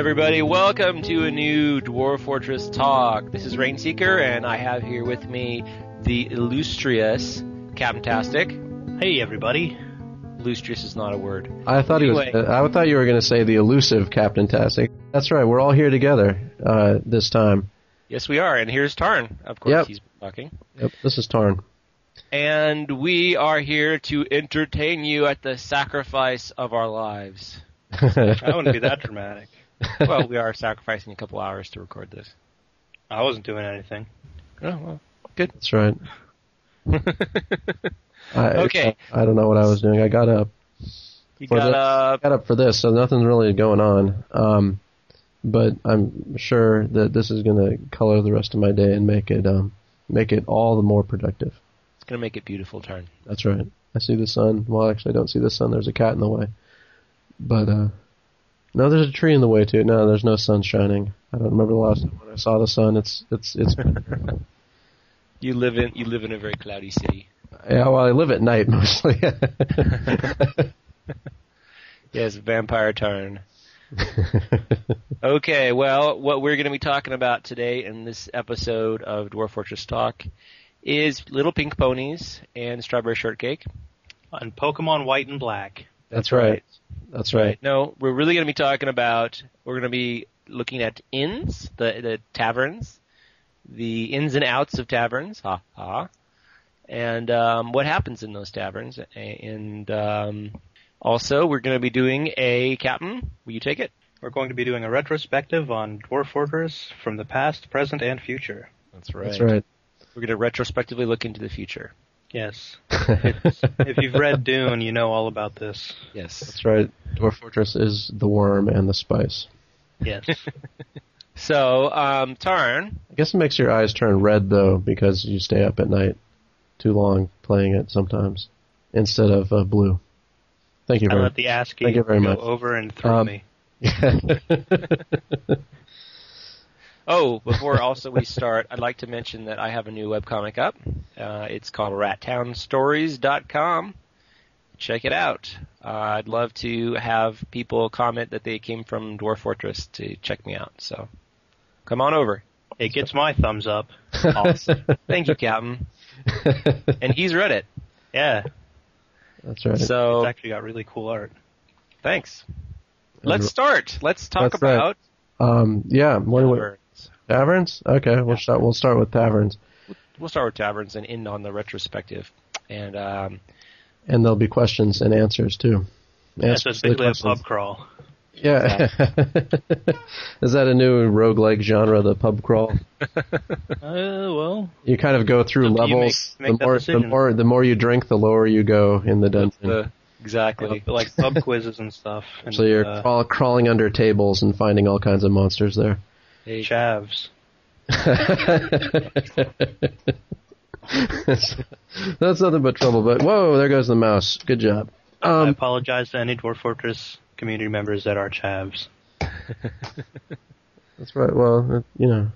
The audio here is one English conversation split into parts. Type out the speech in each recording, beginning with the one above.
everybody. Welcome to a new Dwarf Fortress talk. This is Rainseeker, and I have here with me the illustrious Captain Tastic. Hey, everybody. Illustrious is not a word. I thought he was. I thought you were going to say the elusive Captain Tastic. That's right. We're all here together uh, this time. Yes, we are. And here's Tarn. Of course, Yep. he's talking. Yep. This is Tarn. And we are here to entertain you at the sacrifice of our lives. I wouldn't be that dramatic. well, we are sacrificing a couple hours to record this. I wasn't doing anything. Oh, well. Good. That's right. I, Okay. I, I don't know what I was doing. I got up. You For got this- uh, got up for this, so nothing's really going on. Um, but I'm sure that this is going to color the rest of my day and make it um, make it all the more productive. it's gonna make it beautiful, Tarn. That's right. I see the sun. Well, actually, I don't see the sun. There's a cat in the way. But uh, no, there's a tree in the way too. No, there's no sun shining. I don't remember the last time when I saw the sun. It's it's it's. You live in you live in a very cloudy city. yeah, well, I live at night mostly. Yes, vampire Tarn. Okay, well, what we're going to be talking about today in this episode of Dwarf Fortress Talk is Little Pink Ponies and Strawberry Shortcake. On Pokemon White and Black. That's right. That's right. No, we're really going to be talking about, we're going to be looking at inns, the, the taverns, the ins and outs of taverns, ha ha, and um, what happens in those taverns. And um, also, we're going to be doing a, Captain, will you take it? We're going to be doing a retrospective on Dwarf Fortress from the past, present, and future. That's right. That's right. We're going to retrospectively look into the future. Yes. If you've read Dune, you know all about this. Yes. That's right. Dwarf Fortress is the worm and the spice. Yes. So, um, Tarn, I guess it makes your eyes turn red though because you stay up at night too long playing it sometimes instead of uh, blue. Thank you I very let the ASCII Thank you very go much. over and through Um, me. Oh, before also we start, I'd like to mention that I have a new webcomic up. Uh, it's called rattownstories.com. Check it out. Uh, I'd love to have people comment that they came from Dwarf Fortress to check me out. So come on over. It gets my thumbs up. Awesome. Thank you, Captain. And he's read it. Yeah. That's right. So It's actually got really cool art. thanks. Let's start. Let's talk That's right. about um, yeah. What do we, taverns. taverns? Okay, we'll start. We'll start with taverns, We'll start with taverns and end on the retrospective. And um, and there'll be questions and answers too. That's Answers to basically a pub crawl. Yeah. Is that a new roguelike genre, the pub crawl? Uh, well, You kind of go through Up to you, levels. make- make the that more, the more, the more you drink, the lower you go in the dungeon. the, exactly. like pub quizzes and stuff. And, so you're uh, crawl, crawling under tables and finding all kinds of monsters there. Hey, chavs. That's nothing but trouble. But whoa, there goes the mouse. Good job. I Um, apologize to any Dwarf Fortress community members that are chavs. that's right. Well, you know,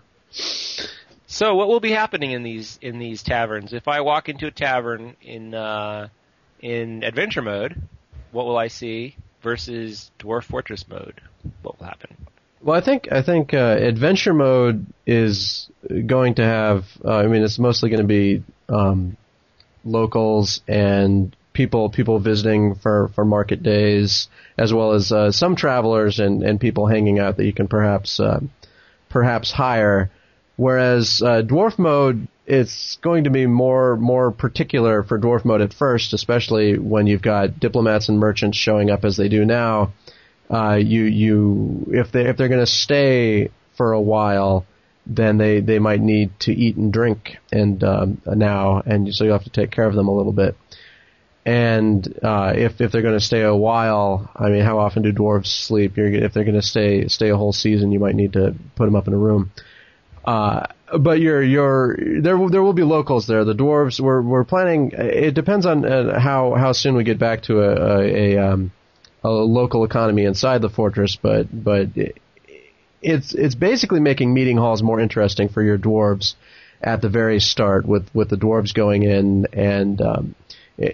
So what will be happening in these in these taverns? If I walk into a tavern in uh, in adventure mode, what will I see versus dwarf fortress mode? What will happen? Well, I think I think uh, adventure mode is going to have. Uh, I mean, it's mostly going to be um, locals and people people visiting for, for market days, as well as uh, some travelers and, and people hanging out that you can perhaps uh, perhaps hire. Whereas uh, dwarf mode, it's going to be more more particular for dwarf mode at first, especially when you've got diplomats and merchants showing up as they do now uh, you you if they if they're going to stay for a while, then they they might need to eat and drink and um, now and so you have to take care of them a little bit. And uh, if if they're going to stay a while, I mean, how often do dwarves sleep? You're, if they're going to stay stay a whole season, you might need to put them up in a room. Uh, but you're you're there. There will be locals there. The dwarves. We're we're planning. It depends on uh, how how soon we get back to a a, a um, a local economy inside the fortress, but but it, it's it's basically making meeting halls more interesting for your dwarves at the very start, with with the dwarves going in and um,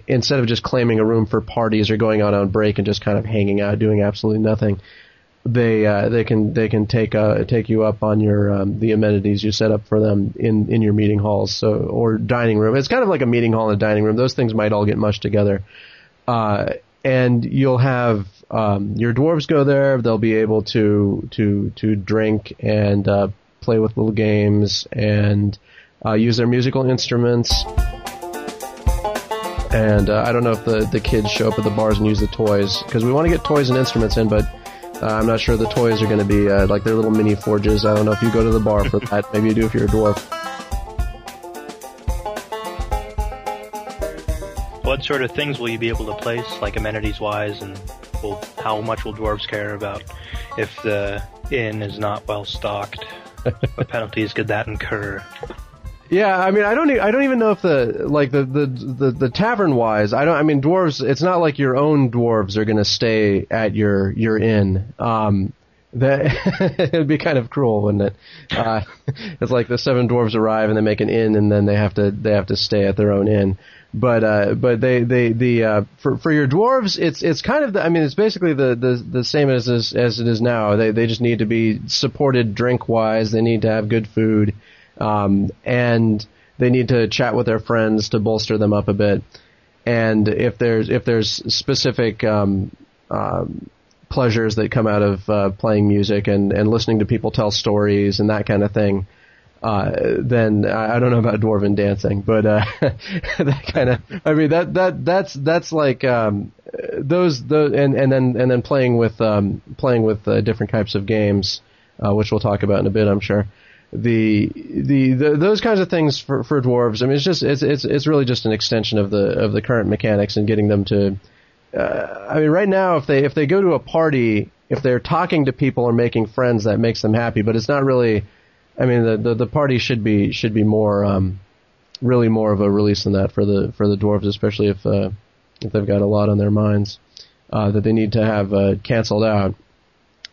instead of just claiming a room for parties or going out on break and just kind of hanging out doing absolutely nothing. they uh, they can they can take uh, take you up on your um, the amenities you set up for them in in your meeting halls so or dining room. It's kind of like a meeting hall and a dining room. Those things might all get mushed together, uh, and you'll have um, your dwarves go there. They'll be able to to to drink and uh, play with little games and uh, use their musical instruments. And uh, I don't know if the, the kids show up at the bars and use the toys because we want to get toys and instruments in, but uh, I'm not sure the toys are going to be uh, like their little mini forges. I don't know if you go to the bar for that. Maybe you do if you're a dwarf. What sort of things will you be able to place, like amenities wise, and will, how much will dwarves care about if the inn is not well stocked? what penalties could that incur? Yeah, I mean, I don't, e- I don't even know if the like the the the, the tavern wise. I don't. I mean, dwarves. It's not like your own dwarves are going to stay at your your inn. Um, that it'd be kind of cruel, wouldn't it? Uh, it's like the seven dwarves arrive and they make an inn, and then they have to they have to stay at their own inn. But uh, but they they the uh, for for your dwarves, it's it's kind of the, I mean, it's basically the the the same as as, as it is now. They they just need to be supported drink wise. They need to have good food um, and they need to chat with their friends to bolster them up a bit. And if there's if there's specific um, um, pleasures that come out of uh, playing music and, and listening to people tell stories and that kind of thing, uh, then I, I don't know about dwarven dancing, but uh, that kind of I mean that that that's that's like um, those the and and then and then playing with um, playing with uh, different types of games, uh, which we'll talk about in a bit, I'm sure the, the the those kinds of things for for dwarves. I mean, it's just it's it's it's really just an extension of the of the current mechanics and getting them to. Uh, I mean, right now, if they if they go to a party, if they're talking to people or making friends, that makes them happy. But it's not really. I mean, the the, the party should be should be more um, really more of a release than that for the for the dwarves, especially if uh, if they've got a lot on their minds uh, that they need to have uh, canceled out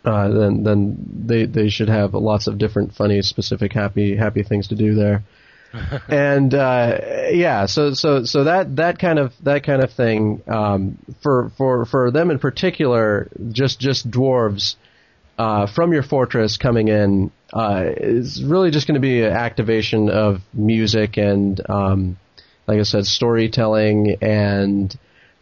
uh, then then they they should have lots of different funny, specific, happy happy things to do there. and uh, yeah, so so so that that kind of that kind of thing um, for for for them in particular, just just dwarves uh, from your fortress coming in uh, is really just going to be an activation of music and um, like I said, storytelling and.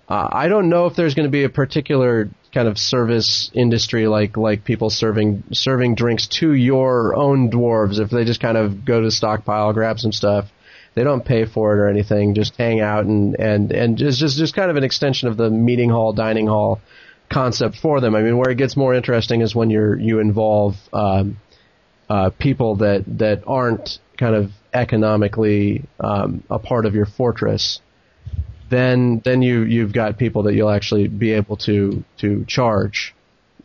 Uh, I don't know if there's going to be a particular kind of service industry like like people serving serving drinks to your own dwarves if they just kind of go to stockpile grab some stuff they don't pay for it or anything just hang out and and and just just just kind of an extension of the meeting hall dining hall concept for them i mean where it gets more interesting is when you're you involve um, uh, people that that aren't kind of economically um, a part of your fortress then then you you've got people that you'll actually be able to to charge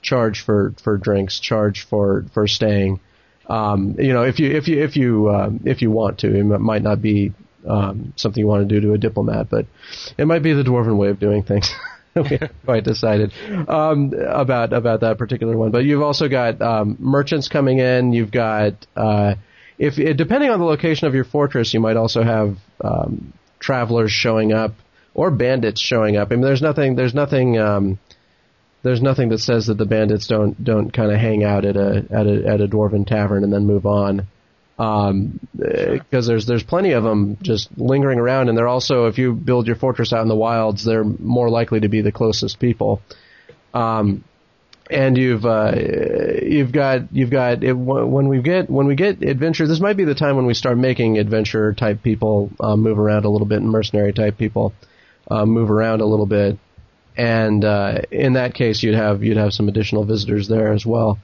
charge for for drinks, charge for for staying. Um, you know, if you if you if you uh, if you want to, it might not be um, something you want to do to a diplomat, but it might be the dwarven way of doing things. we haven't quite decided um, about about that particular one. But you've also got um, merchants coming in. You've got uh, if depending on the location of your fortress, you might also have um, travelers showing up or bandits showing up. I mean, there's nothing, there's nothing, um, there's nothing that says that the bandits don't don't kind of hang out at a at a at a dwarven tavern and then move on. Um, because sure. there's there's plenty of them just lingering around, and they're also if you build your fortress out in the wilds, they're more likely to be the closest people. Um, and you've uh, you've got you've got it, when we get when we get adventure. This might be the time when we start making adventure type people uh, move around a little bit, and mercenary type people uh, move around a little bit, and uh, in that case, you'd have you'd have some additional visitors there as well.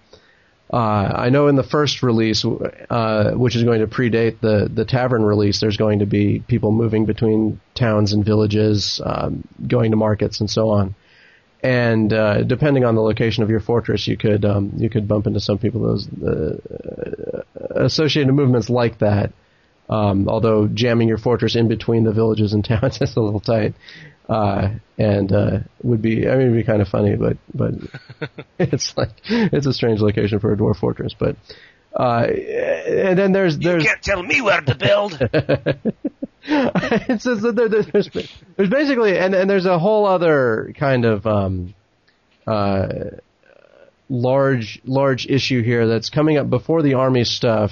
Uh, I know in the first release, uh, which is going to predate the the tavern release, there's going to be people moving between towns and villages, um, going to markets and so on. And uh, depending on the location of your fortress, you could um, you could bump into some people those uh, associated movements like that. Um, although jamming your fortress in between the villages and towns is a little tight, uh, and uh, would be I mean it'd be kind of funny, but but it's like it's a strange location for a dwarf fortress. But uh, and then there's there's you can't tell me where to build. it's just, there's, there's basically and and there's a whole other kind of um, uh, large large issue here that's coming up before the army stuff,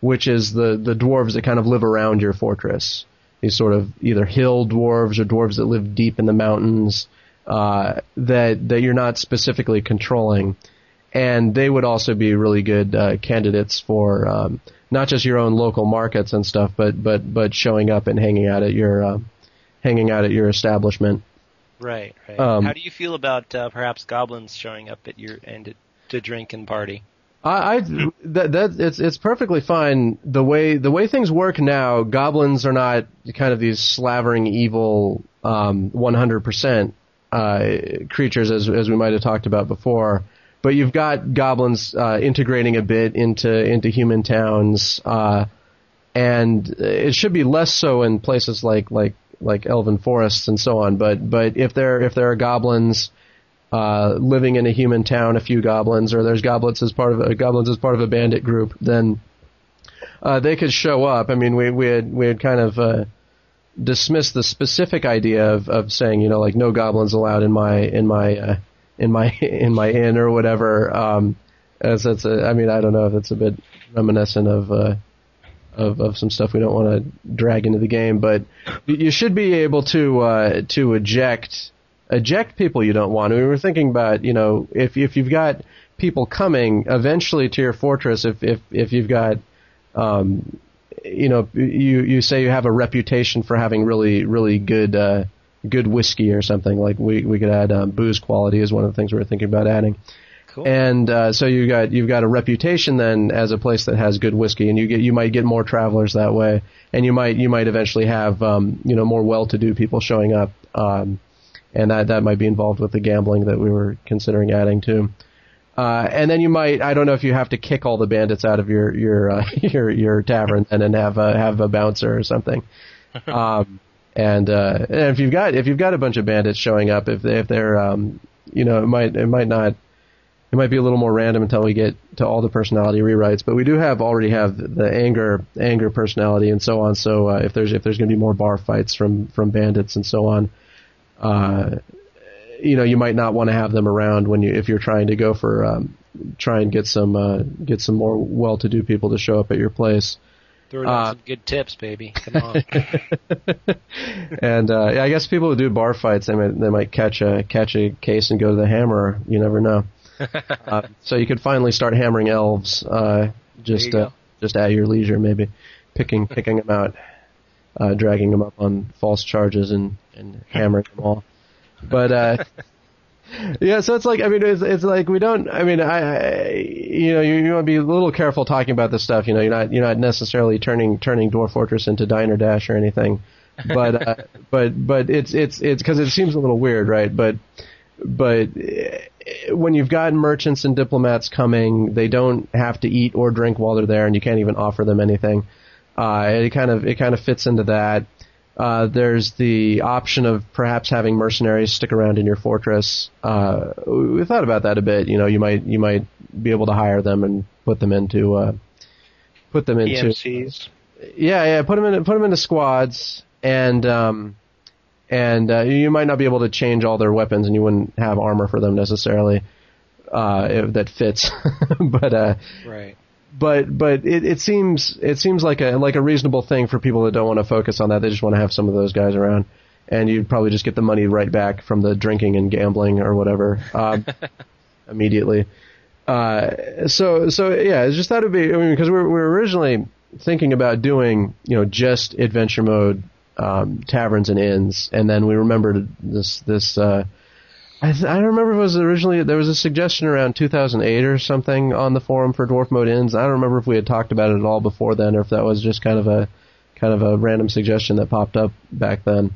which is the the dwarves that kind of live around your fortress. These sort of either hill dwarves or dwarves that live deep in the mountains uh, that that you're not specifically controlling, and they would also be really good uh, candidates for um, not just your own local markets and stuff, but but but showing up and hanging out at your uh, hanging out at your establishment. Right, right. Um, How do you feel about uh, perhaps goblins showing up at your and to, to drink and party? I, I that that it's it's perfectly fine the way the way things work now. Goblins are not kind of these slavering evil um, 100% uh, creatures as as we might have talked about before. But you've got goblins uh, integrating a bit into into human towns, uh, and it should be less so in places like like like elven forests and so on. But but if there if there are goblins uh, living in a human town, a few goblins, or there's goblins as part of a goblins as part of a bandit group, then uh, they could show up. I mean, we we had we had kind of uh, dismissed the specific idea of, of saying you know like no goblins allowed in my in my uh, in my in my inn or whatever. Um, as it's a, I mean, I don't know if it's a bit reminiscent of. Uh, of, of some stuff we don't want to drag into the game, but you should be able to uh, to eject eject people you don't want. We were thinking about you know if if you've got people coming eventually to your fortress, if if if you've got um, you know you you say you have a reputation for having really really good uh, good whiskey or something like we we could add um, booze quality is one of the things we were thinking about adding. Cool. And uh, so you got you've got a reputation then as a place that has good whiskey, and you get you might get more travelers that way, and you might you might eventually have um, you know more well-to-do people showing up, um, and that that might be involved with the gambling that we were considering adding to. Uh, and then you might I don't know if you have to kick all the bandits out of your your uh, your your tavern and then have a have a bouncer or something. Um, and, uh, and if you've got if you've got a bunch of bandits showing up, if they, if they're um, you know it might it might not it might be a little more random until we get to all the personality rewrites, but we do have already have the anger anger personality and so on. So uh, if there's if there's going to be more bar fights from from bandits and so on, uh, you know you might not want to have them around when you if you're trying to go for um, try and get some uh, get some more well-to-do people to show up at your place. Throw down Uh, some good tips, baby. Come on. and uh, yeah, I guess people who do bar fights, they might they might catch a catch a case and go to the hammer. You never know. uh, so you could finally start hammering elves, uh, just uh, just at your leisure, maybe picking picking them out, uh, dragging them up on false charges, and and hammering them all. But uh, yeah, so it's like I mean, it's, it's like we don't. I mean, I, I you know, you, you want to be a little careful talking about this stuff. You know, you're not you're not necessarily turning turning Dwarf Fortress into Diner Dash or anything, but uh, but but it's it's it's because it seems a little weird, right? But but uh, when you've got merchants and diplomats coming, they don't have to eat or drink while they're there, and you can't even offer them anything. Uh, it kind of it kind of fits into that. Uh, there's the option of perhaps having mercenaries stick around in your fortress. Uh, we thought about that a bit. You know, you might you might be able to hire them and put them into uh, put them into EMCs. yeah, yeah. Put them in, put them into squads, and um, and uh, you might not be able to change all their weapons, and you wouldn't have armor for them necessarily uh, if that fits. but uh, right. But but it, it seems it seems like a like a reasonable thing for people that don't want to focus on that. They just want to have some of those guys around, and you'd probably just get the money right back from the drinking and gambling or whatever um, immediately. Uh, so so yeah, it's just thought it'd be. I mean, because we were, we were originally thinking about doing you know just adventure mode um, taverns and inns, and then we remembered this this. Uh, I, th- I don't remember if it was originally there was a suggestion around 2008 or something on the forum for Dwarf Mode Inns. I don't remember if we had talked about it at all before then, or if that was just kind of a kind of a random suggestion that popped up back then.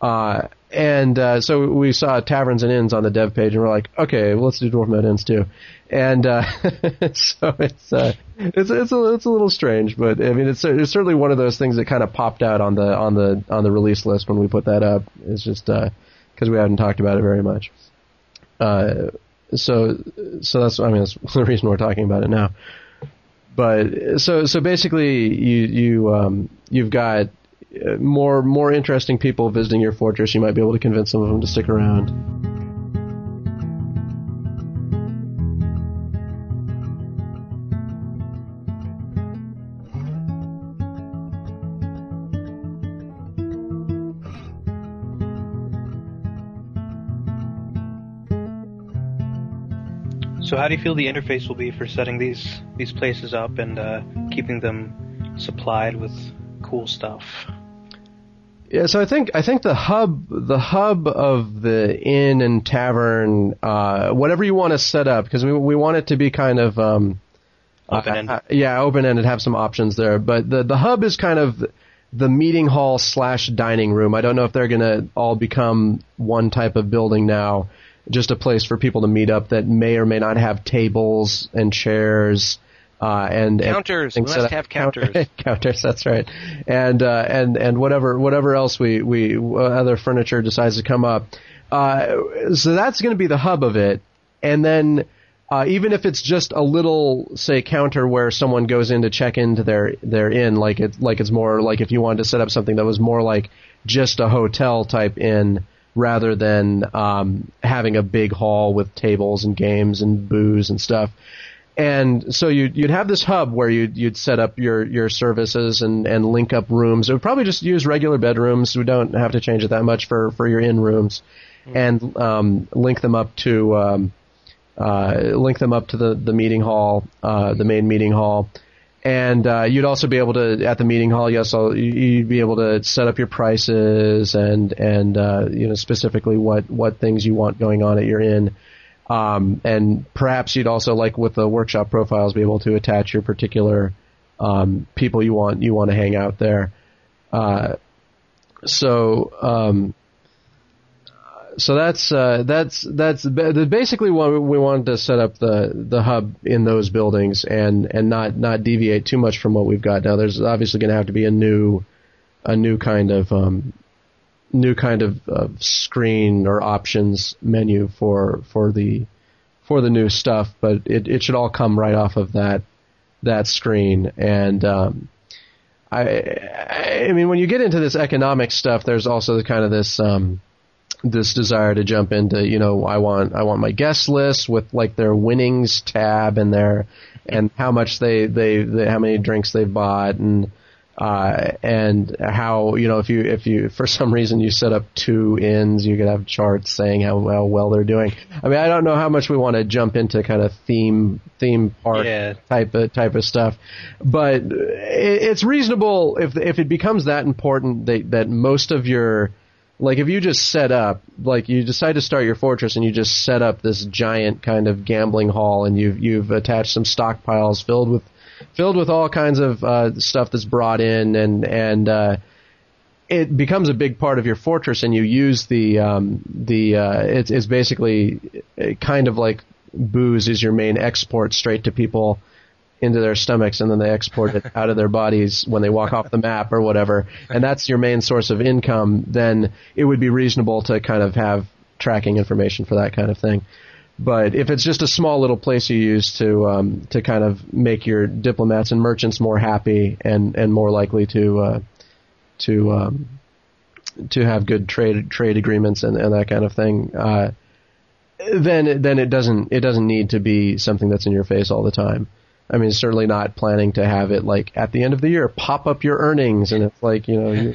Uh, and uh, so we saw taverns and inns on the dev page, and we're like, okay, well, let's do Dwarf Mode Inns too. And uh, so it's uh, it's it's a it's a little strange, but I mean, it's it's certainly one of those things that kind of popped out on the on the on the release list when we put that up. It's just because we hadn't talked about it very much. Uh, so so that's I mean that's the reason we're talking about it now. But so so basically you you um, you've got uh, more more interesting people visiting your fortress. You might be able to convince some of them to stick around. So how do you feel the interface will be for setting these these places up and uh, keeping them supplied with cool stuff? Yeah, so I think I think the hub the hub of the inn and tavern, uh, whatever you want to set up, because we we want it to be kind of um, Open-ended. uh, yeah, open ended, have some options there. But the the hub is kind of the meeting hall slash dining room. I don't know if they're gonna all become one type of building now, just a place for people to meet up that may or may not have tables and chairs. Uh, and and Counters. things We must have counters. counters. That's right. And uh, and and whatever whatever else we we uh, other furniture decides to come up. Uh, so that's going to be the hub of it. And then uh, even if it's just a little say counter where someone goes in to check into their their inn, like it like it's more like if you wanted to set up something that was more like just a hotel type inn rather than um, having a big hall with tables and games and booze and stuff and so you'd, you'd have this hub where you'd, you'd set up your, your services and, and link up rooms. It would probably just use regular bedrooms. We don't have to change it that much for, for your in rooms, and um, link them up to um, uh, link them up to the, the meeting hall, uh, the main meeting hall. And uh, you'd also be able to at the meeting hall. Yes, you'd be able to set up your prices and and uh, you know specifically what what things you want going on at your inn. Um, and perhaps you'd also like with the workshop profiles be able to attach your particular um, people you want you want to hang out there. Uh, so um, so that's uh, that's that's ba- basically what we wanted to set up the the hub in those buildings and and not not deviate too much from what we've got now. There's obviously going to have to be a new a new kind of um, new kind of, of screen or options menu for for the for the new stuff, but it, it should all come right off of that that screen. And um, I I mean, when you get into this economic stuff, there's also the kind of this um, this desire to jump into you know I want I want my guest list with like their winnings tab and their and how much they they, they how many drinks they've bought and uh, and how you know if you if you for some reason you set up two ins, you could have charts saying how, how well they're doing. I mean, I don't know how much we want to jump into kind of theme theme park Yeah. type of type of stuff, but it, it's reasonable if if it becomes that important that that most of your like if you just set up like you decide to start your fortress and you just set up this giant kind of gambling hall and you've you've attached some stockpiles filled with filled with all kinds of uh, stuff that's brought in and and uh, it becomes a big part of your fortress and you use the um, the uh, it's, it's basically kind of like booze is your main export straight to people into their stomachs and then they export it out of their bodies when they walk off the map or whatever and that's your main source of income then it would be reasonable to kind of have tracking information for that kind of thing but if it's just a small little place you use to um, to kind of make your diplomats and merchants more happy and, and more likely to uh, to um, to have good trade trade agreements and, and that kind of thing, uh, then then it doesn't it doesn't need to be something that's in your face all the time. I mean, certainly not planning to have it like at the end of the year pop up your earnings and it's like you know you,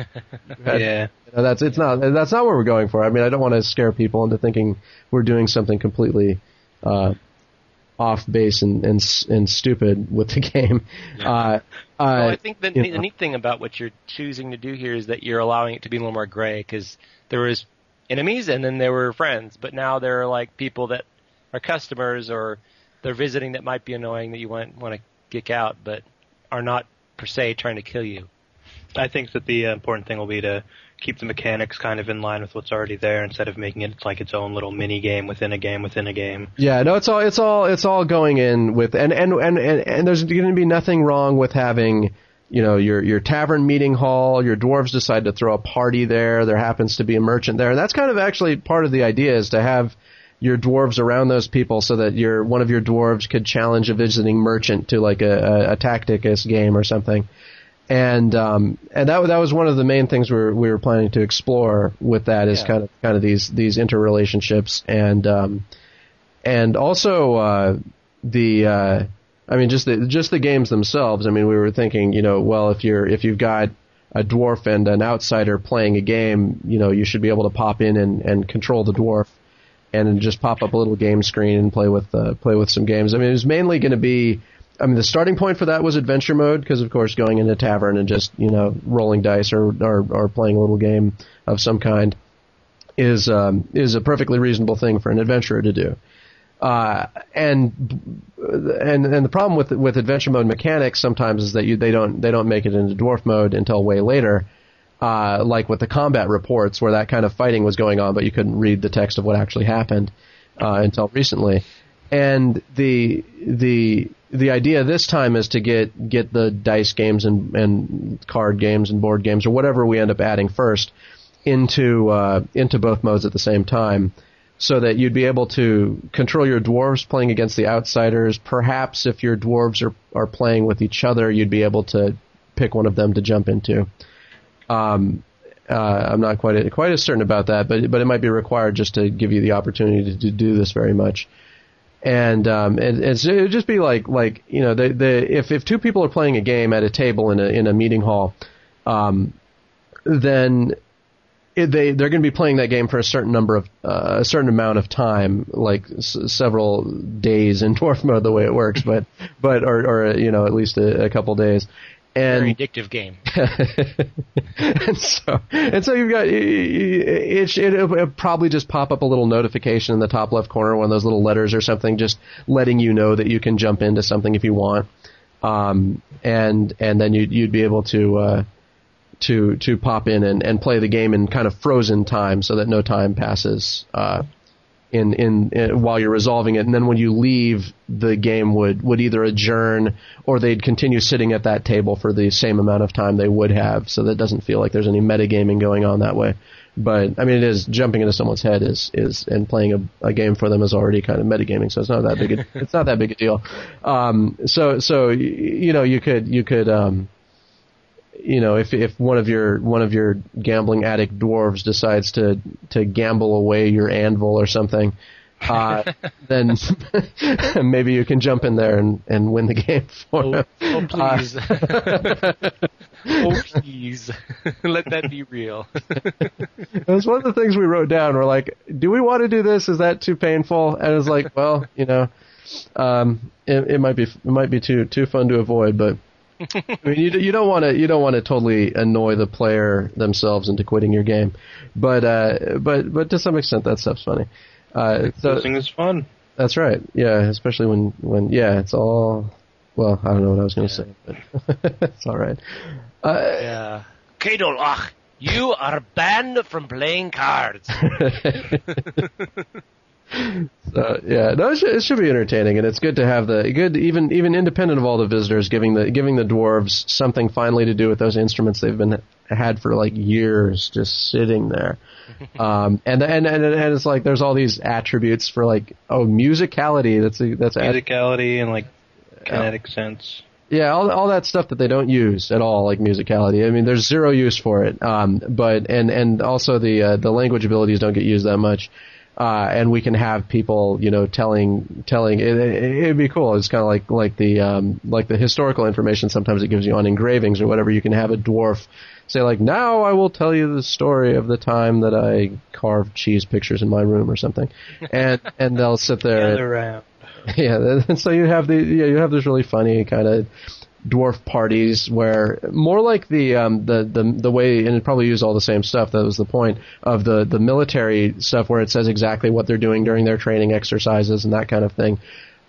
had- Yeah. you know, that's it's not that's not what we're going for. I mean, I don't want to scare people into thinking we're doing something completely uh, off base and, and and stupid with the game. Uh, Well, uh, I think the, the neat thing about what you're choosing to do here is that you're allowing it to be a little more gray because there was enemies and then there were friends, but now there are like people that are customers or they're visiting that might be annoying that you want want to kick out, but are not per se trying to kill you. I think that the uh, important thing will be to keep the mechanics kind of in line with what's already there instead of making it like its own little mini game within a game within a game. Yeah, no, it's all it's all it's all going in with and and and and, and there's going to be nothing wrong with having you know your your tavern meeting hall. Your dwarves decide to throw a party there. There happens to be a merchant there, and that's kind of actually part of the idea is to have your dwarves around those people so that your one of your dwarves could challenge a visiting merchant to like a, a, a tacticus game or something. And um, and that that was one of the main things we were we were planning to explore with that is Yeah. kind of kind of these these interrelationships and um, and also uh, the uh, I mean just the just the games themselves. I mean, we were thinking, you know, well, if you're if you've got a dwarf and an outsider playing a game, you know, you should be able to pop in and, and control the dwarf and just pop up a little game screen and play with uh, play with some games. I mean, it was mainly going to be. I mean, the starting point for that was adventure mode because, of course, going into a tavern and just you know rolling dice or or, or playing a little game of some kind is um, is a perfectly reasonable thing for an adventurer to do. Uh, and and and the problem with with adventure mode mechanics sometimes is that you they don't they don't make it into dwarf mode until way later. Uh, like with the combat reports, where that kind of fighting was going on, but you couldn't read the text of what actually happened uh, until recently. And the the the idea this time is to get get the dice games and and card games and board games or whatever we end up adding first into uh, into both modes at the same time, so that you'd be able to control your dwarves playing against the outsiders. Perhaps if your dwarves are are playing with each other, you'd be able to pick one of them to jump into. Um, uh, I'm not quite quite as certain about that, but but it might be required just to give you the opportunity to, to do this very much. And um, and, and so it would just be like like you know the the if if two people are playing a game at a table in a in a meeting hall, um, then they they're going to be playing that game for a certain number of uh, a certain amount of time, like s- several days in dwarf mode, the way it works, but but or or you know at least a, a couple days, and Very addictive game. and so and so you've got it, it, it'll probably just pop up a little notification in the top left corner, one of those little letters or something, just letting you know that you can jump into something if you want, um, and and then you, you'd be able to. Uh, to to pop in and, and play the game in kind of frozen time so that no time passes uh, in, in, in while you're resolving it. And then when you leave the game would would either adjourn or they'd continue sitting at that table for the same amount of time they would have. So that doesn't feel like there's any metagaming going on that way. But I mean it is jumping into someone's head is is and playing a, a game for them is already kind of metagaming. So it's not that big a, it's not that big a deal. Um, so so you know you could you could um, you know, if if one of your one of your gambling addict dwarves decides to to gamble away your anvil or something, uh, then maybe you can jump in there and, and win the game for Oh, him. oh please. Uh, oh please. Let that be real. it was one of the things we wrote down. We're like, do we want to do this? Is that too painful? And it was like, well, you know, um, it, it might be it might be too too fun to avoid, but. I mean, you you don't want to you don't want to totally annoy the player themselves into quitting your game, but uh, but but to some extent that stuff's funny. Uh, so Losing is fun. that's right, yeah, especially when when yeah, it's all well, I don't know what I was going to say, but it's all right. Uh, yeah. Kadol, ach, you are banned from playing cards. So yeah, no, it should, it should be entertaining, and it's good to have the good, even even independent of all the visitors, giving the giving the dwarves something finally to do with those instruments they've been had for like years, just sitting there. Um, and, and and and it's like there's all these attributes for like oh musicality. That's a, that's Musicality and like kinetic sense. yeah, all all that stuff that they don't use at all, like musicality. I mean, there's zero use for it. Um, but and and also the uh, the language abilities don't get used that much. Uh, and we can have people, you know, telling telling it, it, it'd be cool. It's kind of like like the um, like the historical information. Sometimes it gives you on engravings or whatever. You can have a dwarf say like, "Now I will tell you the story of the time that I carved cheese pictures in my room" or something, and and they'll sit there. Gather around. Yeah, and so you have the yeah you have this really funny kind of dwarf parties where more like the um the the the way and it probably use all the same stuff that was the point of the the military stuff where it says exactly what they're doing during their training exercises and that kind of thing.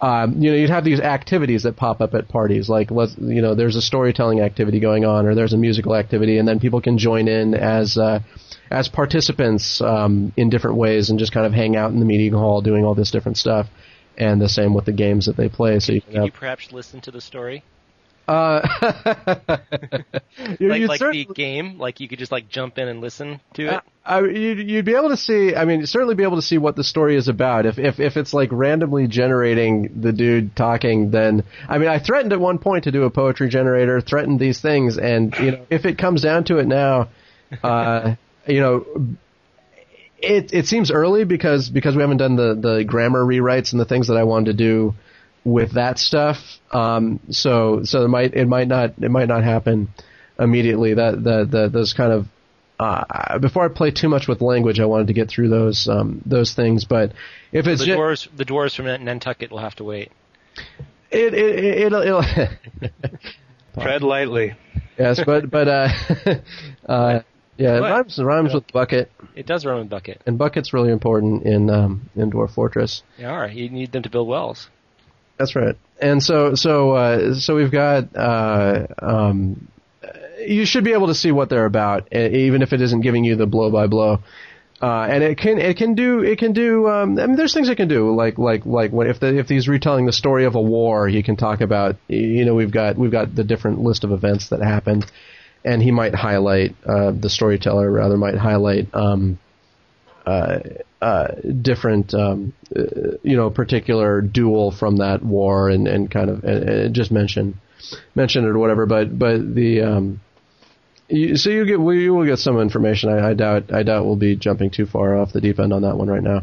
Um, you know, you'd have these activities that pop up at parties, like let's, you know, there's a storytelling activity going on, or there's a musical activity, and then people can join in as uh, as participants um, in different ways, and just kind of hang out in the meeting hall doing all this different stuff. And the same with the games that they play. So you can Can have you perhaps listen to the story? Uh, Like, like the game? Like you could just like jump in and listen to it? I, you'd, you'd be able to see. I mean, you'd certainly be able to see what the story is about. If if if it's like randomly generating the dude talking, then I mean, I threatened at one point to do a poetry generator, threatened these things, and you know, if it comes down to it now, uh, you know. It it seems early because because we haven't done the, the grammar rewrites and the things that I wanted to do with that stuff. Um, so so it might it might not it might not happen immediately. That the the those kind of uh, before I play too much with language, I wanted to get through those um, those things. But if it's the ju- dwarves, the dwarves from Nantucket will have to wait. it, it, it it'll, it'll Tread lightly. yes, but but uh, uh, yeah, it What? rhymes rhymes with bucket, It does run with bucket. and bucket's really important in um, in Dwarf Fortress. They are. You need them to build wells. That's right. And so so uh, so we've got uh, um, you should be able to see what they're about, even if it isn't giving you the blow by blow. Uh, and it can it can do it can do um, I mean there's things it can do like like like what if the, if he's retelling the story of a war he can talk about you know we've got we've got the different list of events that happened and he might highlight uh, the storyteller rather might highlight um, uh, uh, different, um, uh, you know, particular duel from that war, and, and kind of and, and just mention mention it or whatever. But but the um, you, so you get we you will get some information. I, I doubt I doubt we'll be jumping too far off the deep end on that one right now.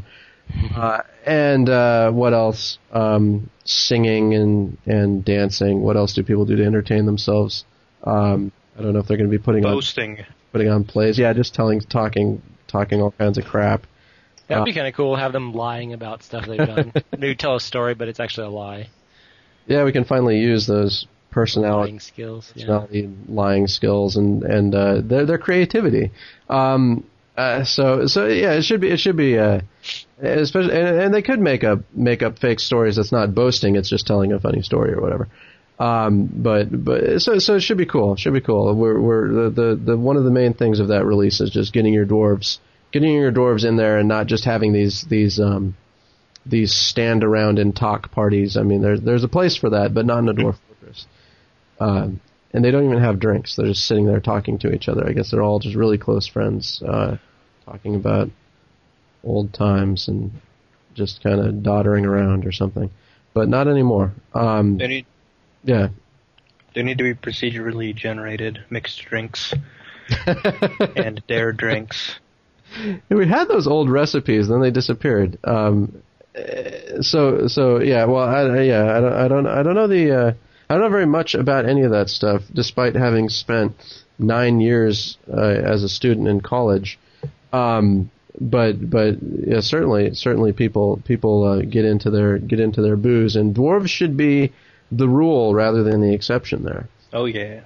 Uh, and uh, what else? Um, singing and and dancing. What else do people do to entertain themselves? Um, I don't know if they're going to be putting on Boasting. putting on plays. Yeah, just telling, talking, talking all kinds of crap. That would Uh, be kind of cool. Have them lying about stuff they've done. Maybe tell a story, but it's actually a lie. Yeah, we can finally use those personality, Lying skills. Yeah. lying skills and and uh, their their creativity. Um, uh, so so yeah, it should be it should be uh, especially and, and they could make up make up fake stories. That's not boasting. It's just telling a funny story or whatever. Um, but but so so it should be cool. It should be cool. We're we're the, the the one of the main things of that release is just getting your dwarves getting your dwarves in there and not just having these these um these stand around and talk parties. I mean, there's there's a place for that, but not in a dwarf fortress. Um, and they don't even have drinks. They're just sitting there talking to each other. I guess they're all just really close friends, uh, talking about old times and just kind of doddering around or something. But not anymore. Um, They need yeah. they need to be procedurally generated mixed drinks and dare drinks. We had those old recipes, then they disappeared. Um, so so yeah, well I, yeah I don't I don't I don't know the uh, I don't know very much about any of that stuff, despite having spent nine years uh, as a student in college. Um, but but yeah, certainly certainly people people uh, get into their get into their booze, and dwarves should be the rule rather than the exception there. Oh yeah.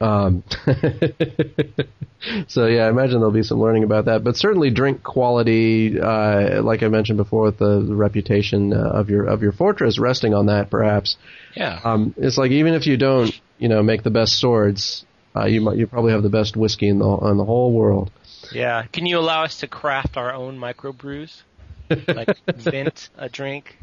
Um, so yeah, I imagine there'll be some learning about that, but certainly drink quality, uh, like I mentioned before, with the, the reputation uh, of your of your fortress resting on that, perhaps. Yeah. Um, it's like even if you don't, you know, make the best swords, uh, you might you probably have the best whiskey in the in the whole world. Yeah. Can you allow us to craft our own microbrews? Like vent a drink?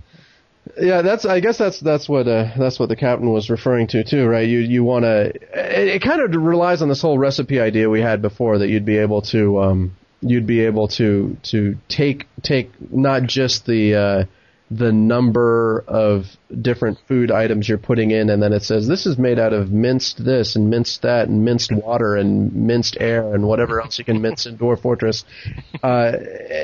Yeah, that's. I guess that's that's what uh, that's what the captain was referring to too, right? You you want to. It, it kind of relies on this whole recipe idea we had before that you'd be able to um, you'd be able to to take take not just the uh, the number of different food items you're putting in, and then it says this is made out of minced this and minced that and minced water and minced air and whatever else you can mince in Dwarf Fortress. Uh,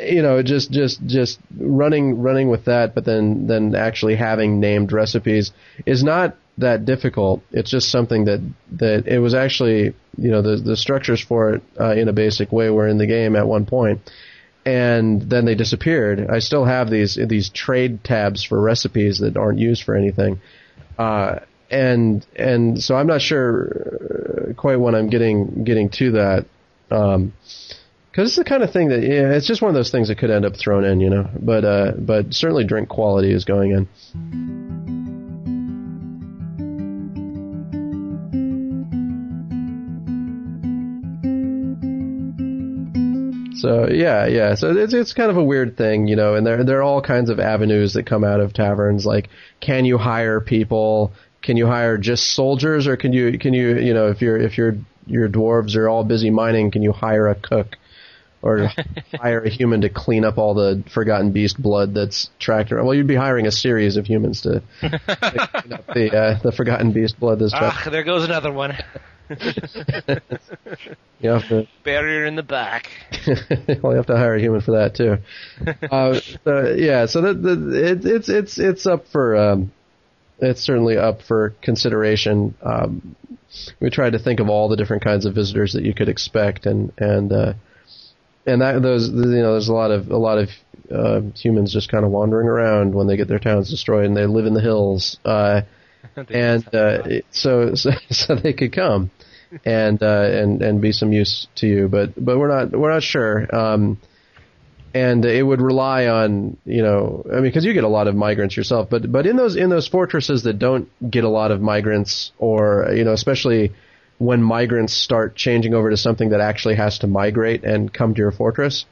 you know, just just just running running with that, but then then actually having named recipes is not that difficult. It's just something that that it was actually you know the the structures for it uh, in a basic way were in the game at one point and then they disappeared. I still have these these trade tabs for recipes that aren't used for anything, uh, and and so I'm not sure uh, quite when I'm getting getting to that, because it's the kind of thing that yeah, it's just one of those things that could end up thrown in, you know. But uh, but certainly drink quality is going in. So yeah, yeah. So it's it's kind of a weird thing, you know. And there there are all kinds of avenues that come out of taverns. Like, can you hire people? Can you hire just soldiers, or can you can you you know if you're if your your dwarves are all busy mining, can you hire a cook? Or hire a human to clean up all the forgotten beast blood that's tracked around. Well, you'd be hiring a series of humans to, to clean up the uh, the forgotten beast blood that's tracked. Ah, there goes another one. You have to Barrier in the back. well, you have to hire a human for that too. Uh, so, yeah, so that the, it, it's it's it's up for um, it's certainly up for consideration. Um, we tried to think of all the different kinds of visitors that you could expect, and and uh, and that those you know there's a lot of a lot of uh, humans just kind of wandering around when they get their towns destroyed, and they live in the hills, uh, and uh, so, so so they could come and uh, and and be some use to you, but but we're not we're not sure. Um, and it would rely on you know I mean because you get a lot of migrants yourself, but but in those in those fortresses that don't get a lot of migrants or you know especially when migrants start changing over to something that actually has to migrate and come to your fortress,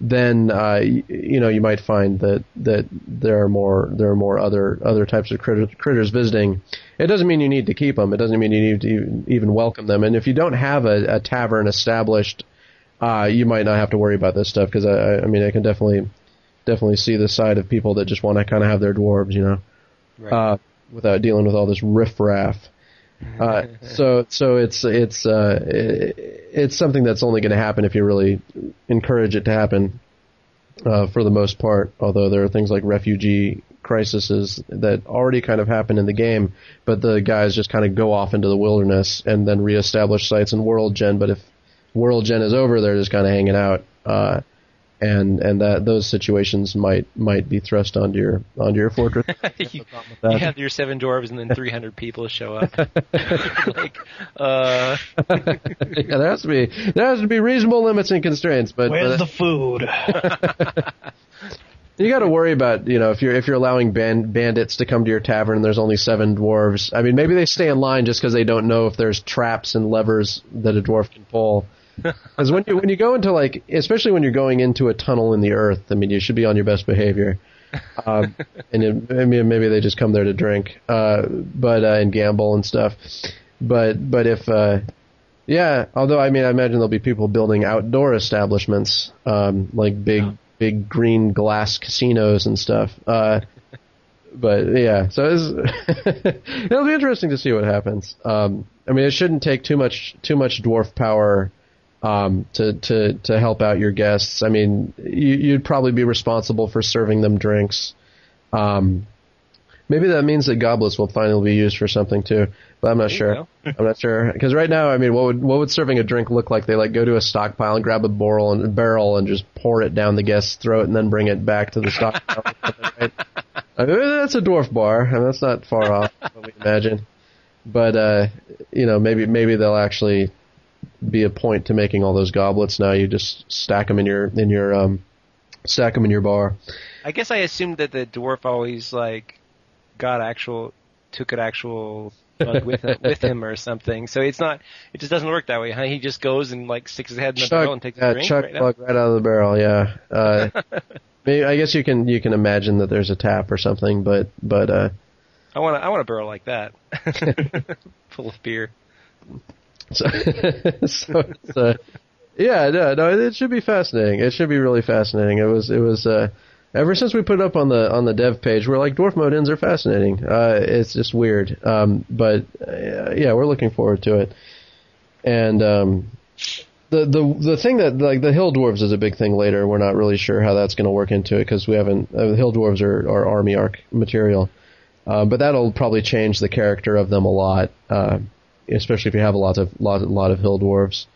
then uh, you, you, know you might find that that there are more there are more other other types of critters, critters visiting. It doesn't mean you need to keep them. It doesn't mean you need to even welcome them. And if you don't have a, a tavern established uh, you might not have to worry about this stuff because I, I mean I can definitely definitely see the side of people that just want to kind of have their dwarves, you know, right. uh, without dealing with all this riffraff. Uh, so so it's it's uh, it, it's something that's only going to happen if you really encourage it to happen. Uh, for the most part, although there are things like refugee crises that already kind of happen in the game, but the guys just kind of go off into the wilderness and then reestablish sites in World Gen. But if World Gen is over, they're just kind of hanging out, uh, and and that those situations might might be thrust onto your onto your fortress. you, you, have your seven dwarves, and then three hundred people show up. like, uh... yeah, there has to be there has to be reasonable limits and constraints. But where's but, the food? You got to worry about you know if you're if you're allowing band, bandits to come to your tavern and there's only seven dwarves. I mean, maybe they stay in line just because they don't know if there's traps and levers that a dwarf can pull. Because when you when you go into like, especially when you're going into a tunnel in the earth, I mean, you should be on your best behavior. Um, and it, I mean, maybe they just come there to drink, uh, but uh, and gamble and stuff. But but if uh, yeah, although I mean, I imagine there'll be people building outdoor establishments, um, like big big green glass casinos and stuff. Uh, but yeah, so it'll be interesting to see what happens. Um, I mean, it shouldn't take too much too much dwarf power um, to to to help out your guests. I mean, you, would probably be responsible for serving them drinks. Um, maybe that means that goblets will finally be used for something too, but I'm not sure. I'm not sure because right now, I mean, what would what would serving a drink look like? They like go to a stockpile and grab a barrel and barrel and just pour it down the guest's throat and then bring it back to the stockpile. right? I mean, that's a dwarf bar, and that's not far off. What we imagine, but uh, you know, maybe maybe they'll actually be a point to making all those goblets. Now you just stack them in your in your um, stack them in your bar. I guess I assumed that the dwarf always like got actual took an actual with him, with him or something. So it's not it just doesn't work that way. Huh? He just goes and like sticks his head in the chuck, barrel and takes a drink. Chuck right, plug right out of the barrel. Yeah. Uh, maybe I guess you can you can imagine that there's a tap or something, but but uh, I want I want a barrel like that, full of beer. So, so it's, uh, yeah, no, no, it should be fascinating. It should be really fascinating. It was, it was, uh, ever since we put it up on the on the dev page, we're like dwarf mode ends are fascinating. Uh, it's just weird, um, but uh, yeah, we're looking forward to it. And um, the the the thing that like the hill dwarves is a big thing later. We're not really sure how that's going to work into it because we haven't. Uh, hill dwarves are, are army arc material, uh, but that'll probably change the character of them a lot. Uh, especially if you have a lot of lot, lot of hill dwarves.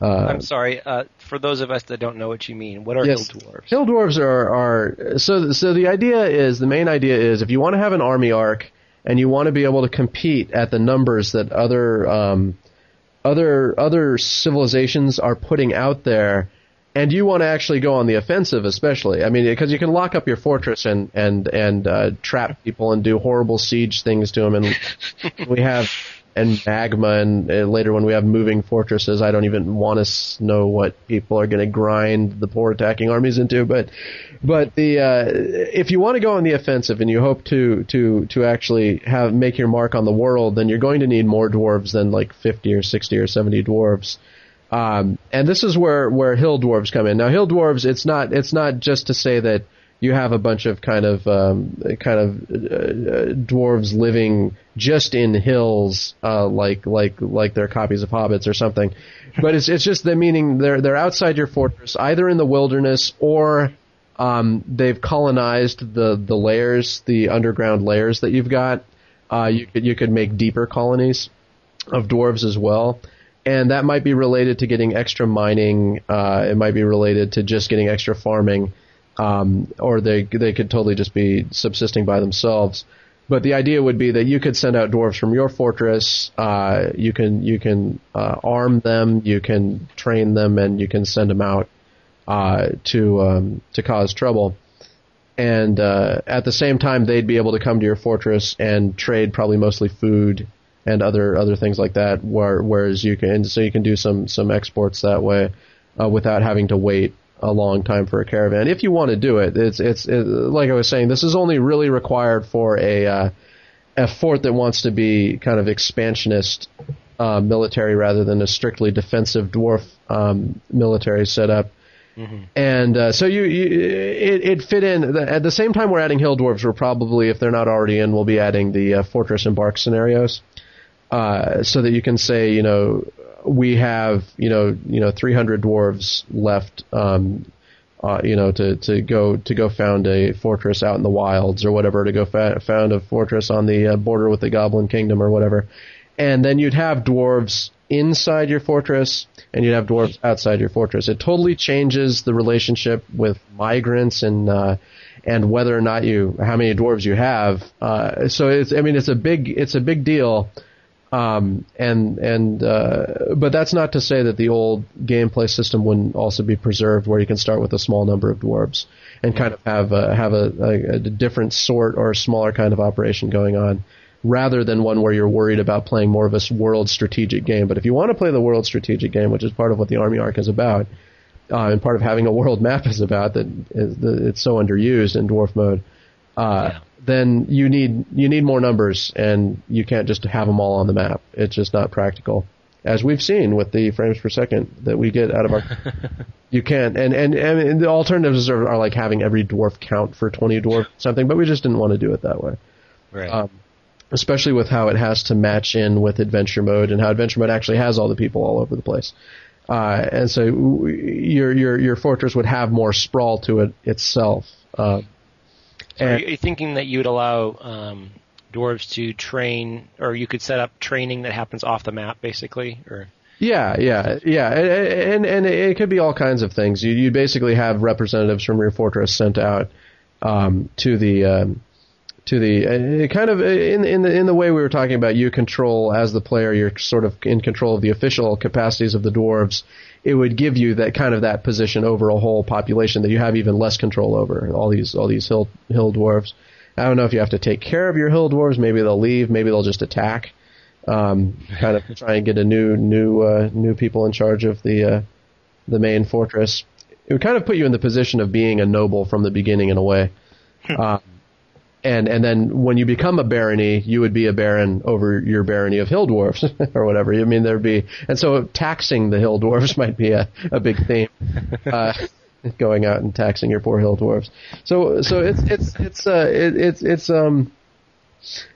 Uh, I'm sorry. Uh, for those of us that don't know what you mean, what are yes, hill dwarves? Hill dwarves are, are so. So the idea is the main idea is if you want to have an army arc and you want to be able to compete at the numbers that other um, other other civilizations are putting out there, and you want to actually go on the offensive, especially. I mean, because you can lock up your fortress and and and uh, trap people and do horrible siege things to them, and we have and magma, and uh, later when we have moving fortresses, I don't even want to know what people are going to grind the poor attacking armies into. But, but the uh, if you want to go on the offensive and you hope to to to actually have make your mark on the world, then you're going to need more dwarves than like 50 or 60 or 70 dwarves. Um, and this is where where hill dwarves come in. Now, hill dwarves, it's not it's not just to say that you have a bunch of kind of um, kind of uh, dwarves living just in hills, uh, like like like they're copies of hobbits or something. But it's it's just the meaning they're they're outside your fortress, either in the wilderness or um, they've colonized the the layers, the underground layers that you've got. Uh, you could you could make deeper colonies of dwarves as well, and that might be related to getting extra mining. Uh, it might be related to just getting extra farming, um, or they they could totally just be subsisting by themselves. But the idea would be that you could send out dwarves from your fortress. Uh, you can you can uh, arm them, you can train them, and you can send them out uh, to um, to cause trouble. And uh, at the same time, they'd be able to come to your fortress and trade probably mostly food and other other things like that. Where, whereas you can so you can do some some exports that way uh, without having to wait a long time for a caravan. If you want to do it, it's it's it, like I was saying. This is only really required for a uh, a fort that wants to be kind of expansionist uh, military rather than a strictly defensive dwarf um, military setup. Mm-hmm. And uh, so you, you it, it, fit in at the same time we're adding hill dwarves. We're probably, if they're not already in, we'll be adding the uh, fortress embark scenarios, uh, so that you can say, you know, we have, you know, you know, 300 dwarves left, um, uh, you know, to, to go to go found a fortress out in the wilds or whatever, to go fa- found a fortress on the uh, border with the Goblin Kingdom or whatever, and then you'd have dwarves inside your fortress and you'd have dwarves outside your fortress. It totally changes the relationship with migrants and uh, and whether or not you how many dwarves you have. Uh, so it's I mean it's a big it's a big deal. Um, and and uh, but that's not to say that the old gameplay system wouldn't also be preserved, where you can start with a small number of dwarves and kind of have a, have a, a, a different sort or a smaller kind of operation going on rather than one where you're worried about playing more of a world strategic game. But if you want to play the world strategic game, which is part of what the Army Arc is about, uh, and part of having a world map is about, that it's so underused in Dwarf mode, uh, yeah. Then you need you need more numbers, and you can't just have them all on the map. It's just not practical. As we've seen with the frames per second that we get out of our, you can't. And, and and the alternatives are, are like having every dwarf count for twenty dwarf something, but we just didn't want to do it that way. Right. Um, especially with how it has to match in with adventure mode and how adventure mode actually has all the people all over the place. Uh, and so your your your fortress would have more sprawl to it itself. Uh, so are you thinking that you would allow um, dwarves to train, or you could set up training that happens off the map, basically, or? Yeah, yeah, yeah, and and, and it could be all kinds of things. You you basically have representatives from your fortress sent out um, to the um, to the uh, kind of uh, in in the in the way we were talking about you control as the player you're sort of in control of the official capacities of the dwarves it would give you that kind of that position over a whole population that you have even less control over all these all these hill hill dwarves. I don't know if you have to take care of your hill dwarves. Maybe they'll leave. Maybe they'll just attack um, kind of try and get a new new uh, new people in charge of the uh, the main fortress. It would kind of put you in the position of being a noble from the beginning in a way. Um, and and then when you become a barony, you would be a baron over your barony of hill dwarfs or whatever. I mean, there'd be, and so taxing the hill dwarfs might be a, a big theme. Uh, going out and taxing your poor hill dwarfs. So so it's it's it's uh it, it's it's um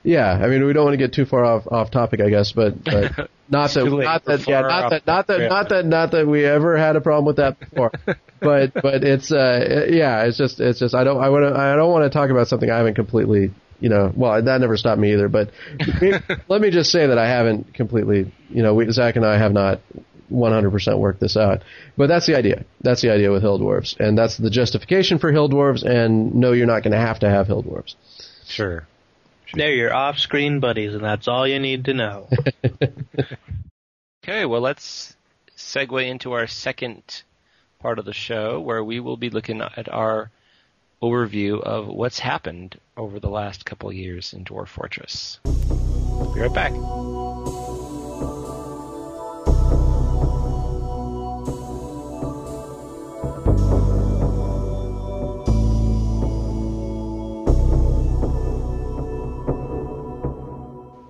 yeah, I mean, we don't want to get too far off off topic, I guess, but, but not that not that yeah, not that not that not that not that we ever had a problem with that before. but but it's uh yeah, it's just it's just I don't I want to I don't want to talk about something I haven't completely you know well that never stopped me either. But let me just say that I haven't completely you know we, Zach and I have not 100% worked this out. But that's the idea. That's the idea with hill dwarves, and that's the justification for hill dwarves. And no, you're not going to have to have hill dwarves. Sure. They're your off-screen buddies, and that's all you need to know. okay, well, let's segue into our second part of the show where we will be looking at our overview of what's happened over the last couple years in Dwarf Fortress. We'll be right back.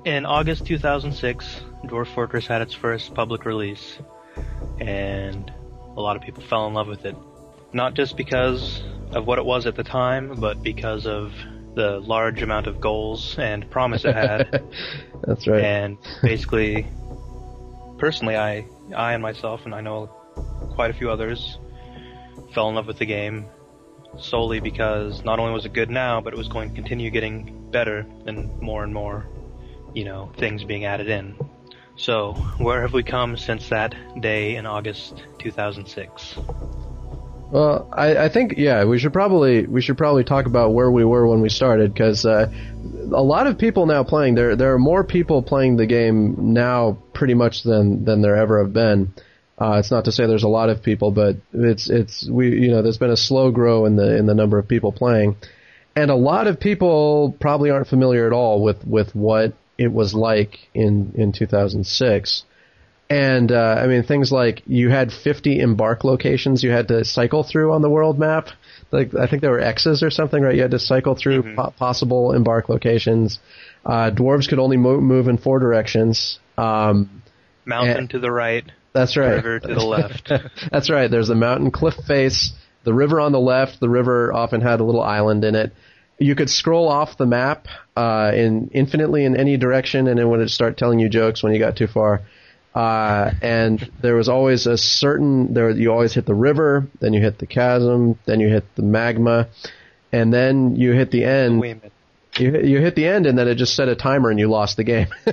In August 2006, Dwarf Fortress had its first public release, and a lot of people fell in love with it. Not just because of what it was at the time, but because of the large amount of goals and promise it had. That's right. And basically, personally, I, I and myself, and I know quite a few others, fell in love with the game solely because not only was it good now, but it was going to continue getting better and more and more you know, things being added in. So, where have we come since that day in August 2006? Well, I, I think yeah, we should probably we should probably talk about where we were when we started because uh, a lot of people now playing. There there are more people playing the game now, pretty much than than there ever have been. Uh, it's not to say there's a lot of people, but it's it's we you know there's been a slow grow in the in the number of people playing, and a lot of people probably aren't familiar at all with with what it was like in in 2006. And uh, I mean things like you had 50 embark locations you had to cycle through on the world map. Like I think there were X's or something, right? You had to cycle through Mhm. po- possible embark locations. Uh, dwarves could only mo- move in four directions. Um, Mountain And- to the right, that's right. river to the left. That's right. There's a mountain cliff face, the river on the left. The river often had a little island in it. You could scroll off the map uh, in infinitely in any direction, and it would start telling you jokes when you got too far. Uh, and there was always a certain there. You always hit the river, then you hit the chasm, then you hit the magma, and then you hit the end. Wait a minute. You hit- you hit the end and then it just set a timer and you lost the game.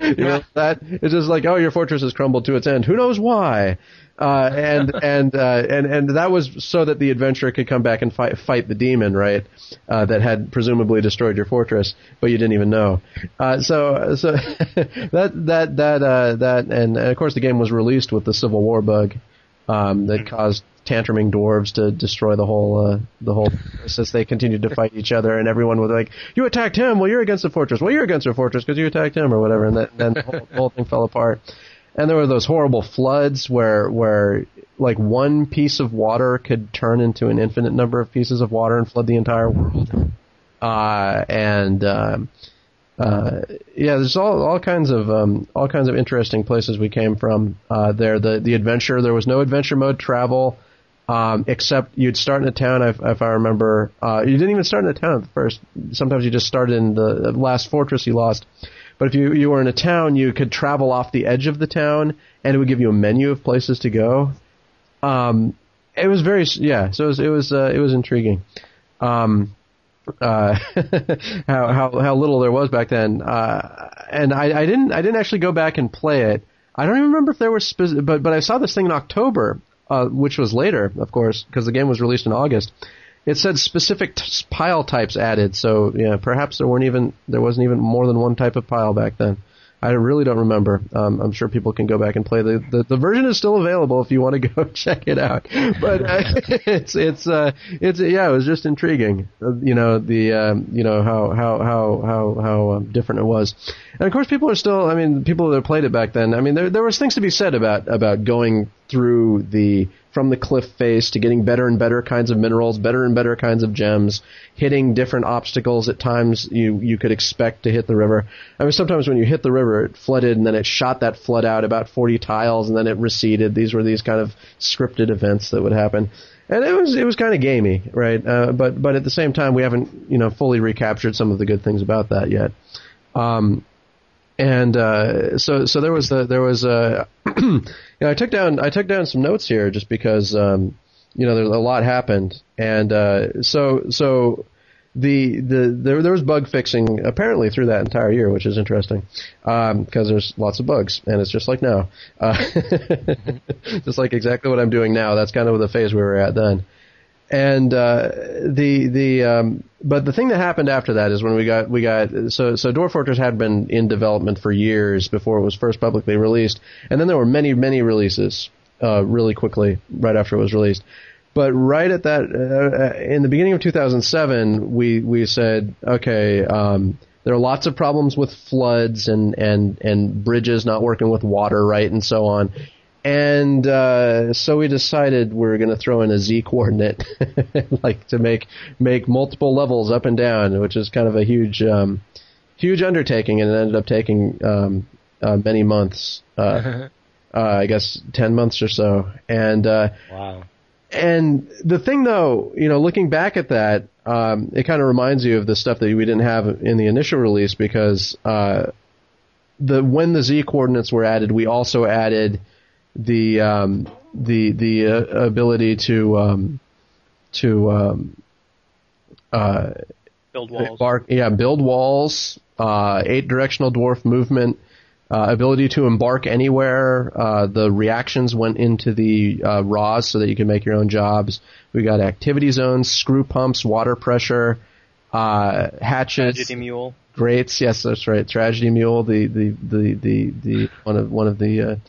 you know, that it's just like oh your fortress has crumbled to its end. Who knows why? Uh, and and uh, and and that was so that the adventurer could come back and fight fight the demon, right? Uh, that had presumably destroyed your fortress, but you didn't even know. Uh, so so that that that uh, that and, and of course the game was released with the Civil War bug um, that caused tantruming dwarves to destroy the whole uh, the whole since they continued to fight each other and everyone was like you attacked him! Well you're against the fortress! Well you're against the fortress because you attacked him! or whatever and then, then the, whole, the whole thing fell apart and there were those horrible floods where where like one piece of water could turn into an infinite number of pieces of water and flood the entire world uh, and um, uh, yeah, there's all all kinds of um, all kinds of interesting places we came from uh, there. The the adventure there was no adventure mode travel, um, except you'd start in a town. If, if I remember, uh, you didn't even start in a town at first. Sometimes you just started in the last fortress you lost. But if you you were in a town, you could travel off the edge of the town, and it would give you a menu of places to go. Um, it was very yeah. So it was it was uh, it was intriguing. Um, uh, how how how little there was back then. Uh, and I, I didn't I didn't actually go back and play it. I don't even remember if there were speci- but but I saw this thing in October, uh, which was later, of course, because the game was released in August. It said specific t- pile types added, so yeah, perhaps there weren't even there wasn't even more than one type of pile back then. I really don't remember. Um, I'm sure people can go back and play the, the the version is still available if you want to go check it out. But uh, it's it's uh it's yeah it was just intriguing. Uh, you know the um, you know how how how how how um, different it was, and of course people are still. I mean people that played it back then. I mean there there was things to be said about about going through the from the cliff face to getting better and better kinds of minerals, better and better kinds of gems, hitting different obstacles at times you you could expect to hit the river. I mean sometimes when you hit the river it flooded and then it shot that flood out about 40 tiles and then it receded. These were these kind of scripted events that would happen. And it was it was kind of gamey, right? Uh, but but at the same time we haven't you know fully recaptured some of the good things about that yet. Um, and uh, so so there was the there was uh, you know I took down I took down some notes here just because um, you know there's a lot happened. And uh, so so the the there there was bug fixing apparently through that entire year which is interesting because there's lots of bugs and it's just like now. Uh, just like exactly what I'm doing now. That's kind of the phase we were at then and uh, the the um, but the thing that happened after that is when we got we got so so Dwarf Fortress had been in development for years before it was first publicly released, and then there were many many releases uh, really quickly right after it was released. But right at that uh, in the beginning of 2007, we we said okay. Um, there are lots of problems with floods and, and, and bridges not working with water right and so on. And uh, so we decided we are going to throw in a z coordinate, like to make make multiple levels up and down, which is kind of a huge um, huge undertaking, and it ended up taking um, uh, many months. Uh, uh, I guess ten months or so. And uh, Wow. and the thing, though, you know, looking back at that, um, it kind of reminds you of the stuff that we didn't have in the initial release because uh, the when the z coordinates were added, we also added the um, the the uh, ability to um, to um, uh, Build walls. Embark, yeah, build walls, uh, eight directional dwarf movement, uh, ability to embark anywhere. Uh, the reactions went into the uh, raws so that you can make your own jobs. We got activity zones, screw pumps, water pressure, uh, hatches, Tragedy mule. grates. Yes, that's right. Tragedy mule, the the the the, the one of one of the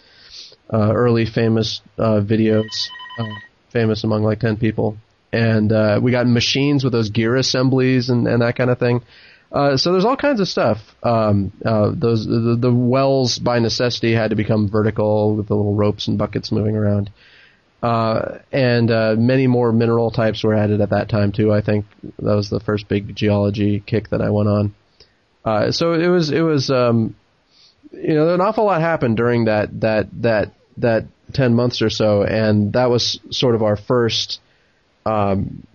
uh, early famous uh, videos, uh, famous among like ten people. And uh, we got machines with those gear assemblies and, and that kind of thing. Uh, so there's all kinds of stuff. Um, uh, those the, the wells by necessity had to become vertical with the little ropes and buckets moving around. Uh, and uh, many more mineral types were added at that time too. I think that was the first big geology kick that I went on. Uh, so it was it was um, you know an awful lot happened during that that that that ten months or so, and that was sort of our first um,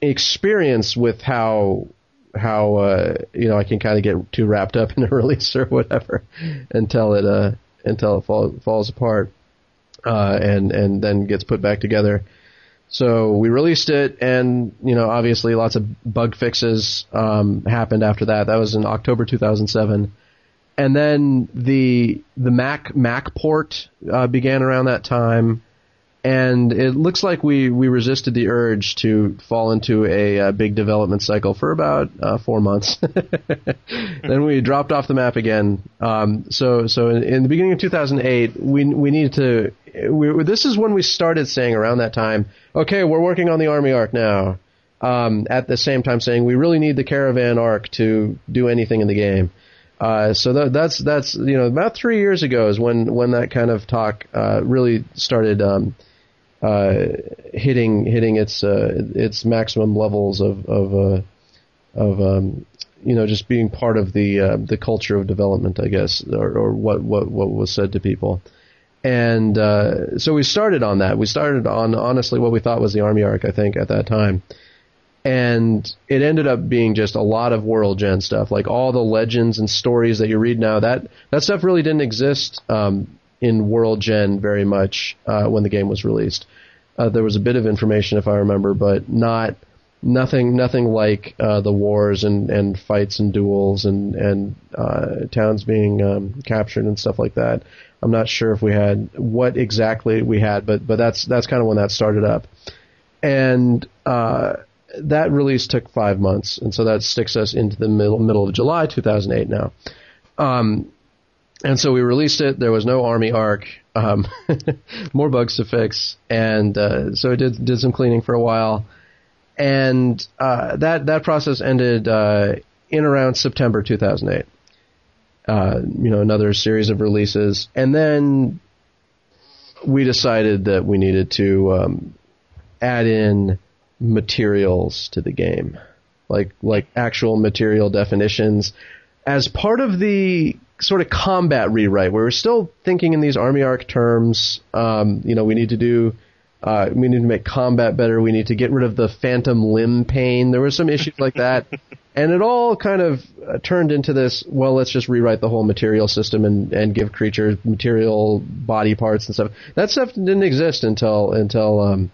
experience with how how uh, you know I can kind of get too wrapped up in a release or whatever until it uh until it fall, falls apart uh, and and then gets put back together. So we released it, and you know obviously lots of bug fixes um, happened after that. That was in October 2007, and then the the Mac Mac port uh, began around that time and it looks like we, we resisted the urge to fall into a, uh big development cycle for about uh, four months. then we dropped off the map again. Um, so so in, in the beginning of 2008, we we needed to. We, this is when we started saying around that time, okay, we're working on the Army Arc now. Um, at the same time, saying we really need the Caravan Arc to do anything in the game. Uh, so that, that's that's you know about three years ago is when when that kind of talk uh, really started um, uh, hitting hitting its uh, its maximum levels of of uh, of um, you know just being part of the uh, the culture of development, I guess, or, or what what what was said to people. And so we started on that. We started on honestly what we thought was the Army Arc, I think, at that time. And it ended up being just a lot of world gen stuff, like all the legends and stories that you read now. That that stuff really didn't exist um, in World Gen very much uh, when the game was released. Uh, there was a bit of information, if I remember, but not nothing nothing like uh, the wars and, and fights and duels and and uh, towns being um, captured and stuff like that. I'm not sure if we had what exactly we had, but but that's that's kind of when that started up, and uh, that release took five months, and so that sticks us into the middle middle of July 2008 now. Um, and so we released it. There was no army arc, um, more bugs to fix, and uh, so it did did some cleaning for a while, and uh, that that process ended uh, in around September 2008. Uh, you know, another series of releases, and then we decided that we needed to um, add in materials to the game, like like actual material definitions, as part of the sort of combat rewrite where we're still thinking in these army arc terms. Um, you know, we need to do, uh, we need to make combat better. We need to get rid of the phantom limb pain. There were some issues like that. And it all kind of uh, turned into this, well, let's just rewrite the whole material system and, and give creatures material body parts and stuff. That stuff didn't exist until, until, um,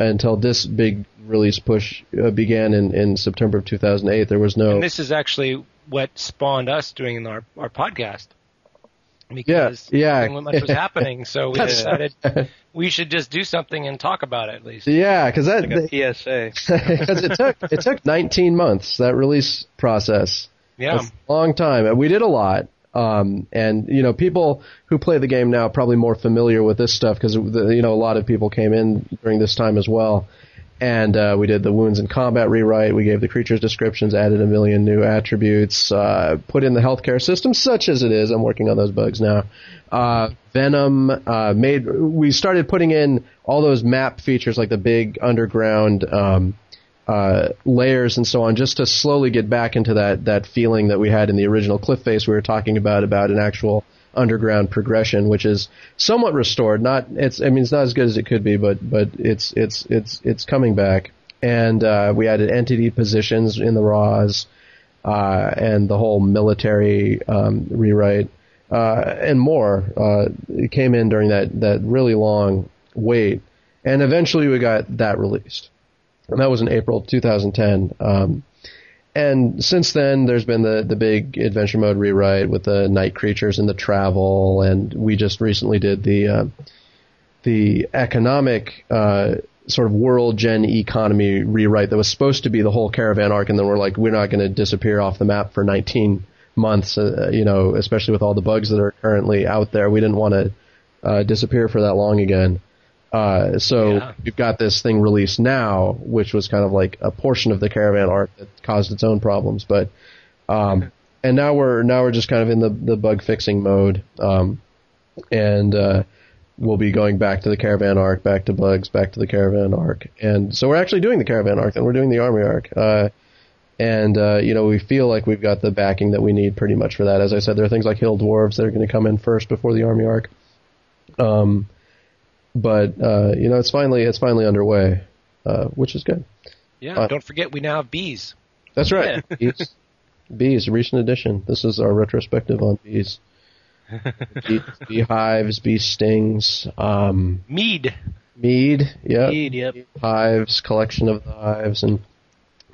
until this big release push uh, began in, in September of 2008. There was no. And this is actually what spawned us doing our our podcast because yeah, yeah. nothing much was happening. So we decided we should just do something and talk about it at least. Yeah, because that Like a PSA. because it took it took 19 months that release process. Yeah. That's a long time, and we did a lot. Um, and you know, people who play the game now are probably more familiar with this stuff because you know a lot of people came in during this time as well. And uh, we did the wounds and combat rewrite. We gave the creatures descriptions, added a million new attributes, uh, put in the healthcare system, such as it is. I'm working on those bugs now. Uh, Venom uh, made. We started putting in all those map features, like the big underground um, uh, layers and so on, just to slowly get back into that that feeling that we had in the original Cliff Face we were talking about about an actual underground progression, which is somewhat restored. Not it's I mean it's not as good as it could be, but but it's it's it's it's coming back. And uh, we added entity positions in the raws, uh, and the whole military um, rewrite, uh, and more. Uh, it came in during that that really long wait, and eventually we got that released, and that was in April 2010. Um, and since then, there's been the the big adventure mode rewrite with the night creatures and the travel, and we just recently did the uh, the economic uh, sort of world gen economy rewrite that was supposed to be the whole caravan arc, and then we're like, we're not going to disappear off the map for 19 months, uh, you know, especially with all the bugs that are currently out there. We didn't want to uh, disappear for that long again. Uh, so Yeah. we've got this thing released now, which was kind of like a portion of the caravan arc that caused its own problems, but um, and now we're now we're just kind of in the the bug fixing mode, um, and uh, we'll be going back to the caravan arc, back to bugs, back to the caravan arc, and so we're actually doing the caravan arc, and we're doing the army arc. Uh, and uh, you know we feel like we've got the backing that we need pretty much for that. As I said, there are things like hill dwarves that are going to come in first before the army arc. Um, but uh, you know it's finally it's finally underway, uh, which is good. Yeah. Uh, don't forget, we now have bees. That's right. Bees, bees, recent edition. This is our retrospective on bees. bee, bee hives, bee stings, um, Mead. mead, yeah, Indeed, yep. hives, collection of the hives, and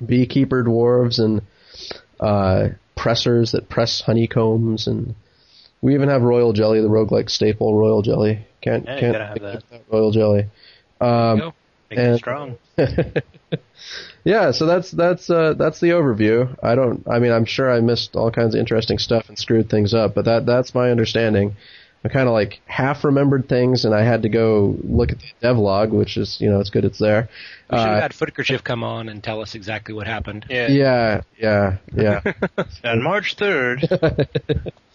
beekeeper dwarves, and uh, pressers that press honeycombs, and we even have royal jelly, the roguelike staple royal jelly. Can't Yeah, you can't gotta have get that. royal jelly. Um, Go. Make And- it strong. yeah, so that's that's uh, that's the overview. I don't. I mean, I'm sure I missed all kinds of interesting stuff and screwed things up, but that that's my understanding. I kind of like half remembered things, and I had to go look at the devlog, which is you know it's good it's there. We should Uh, have had Footkerchief come on and tell us exactly what happened. Yeah. yeah, yeah, yeah. On March 3rd,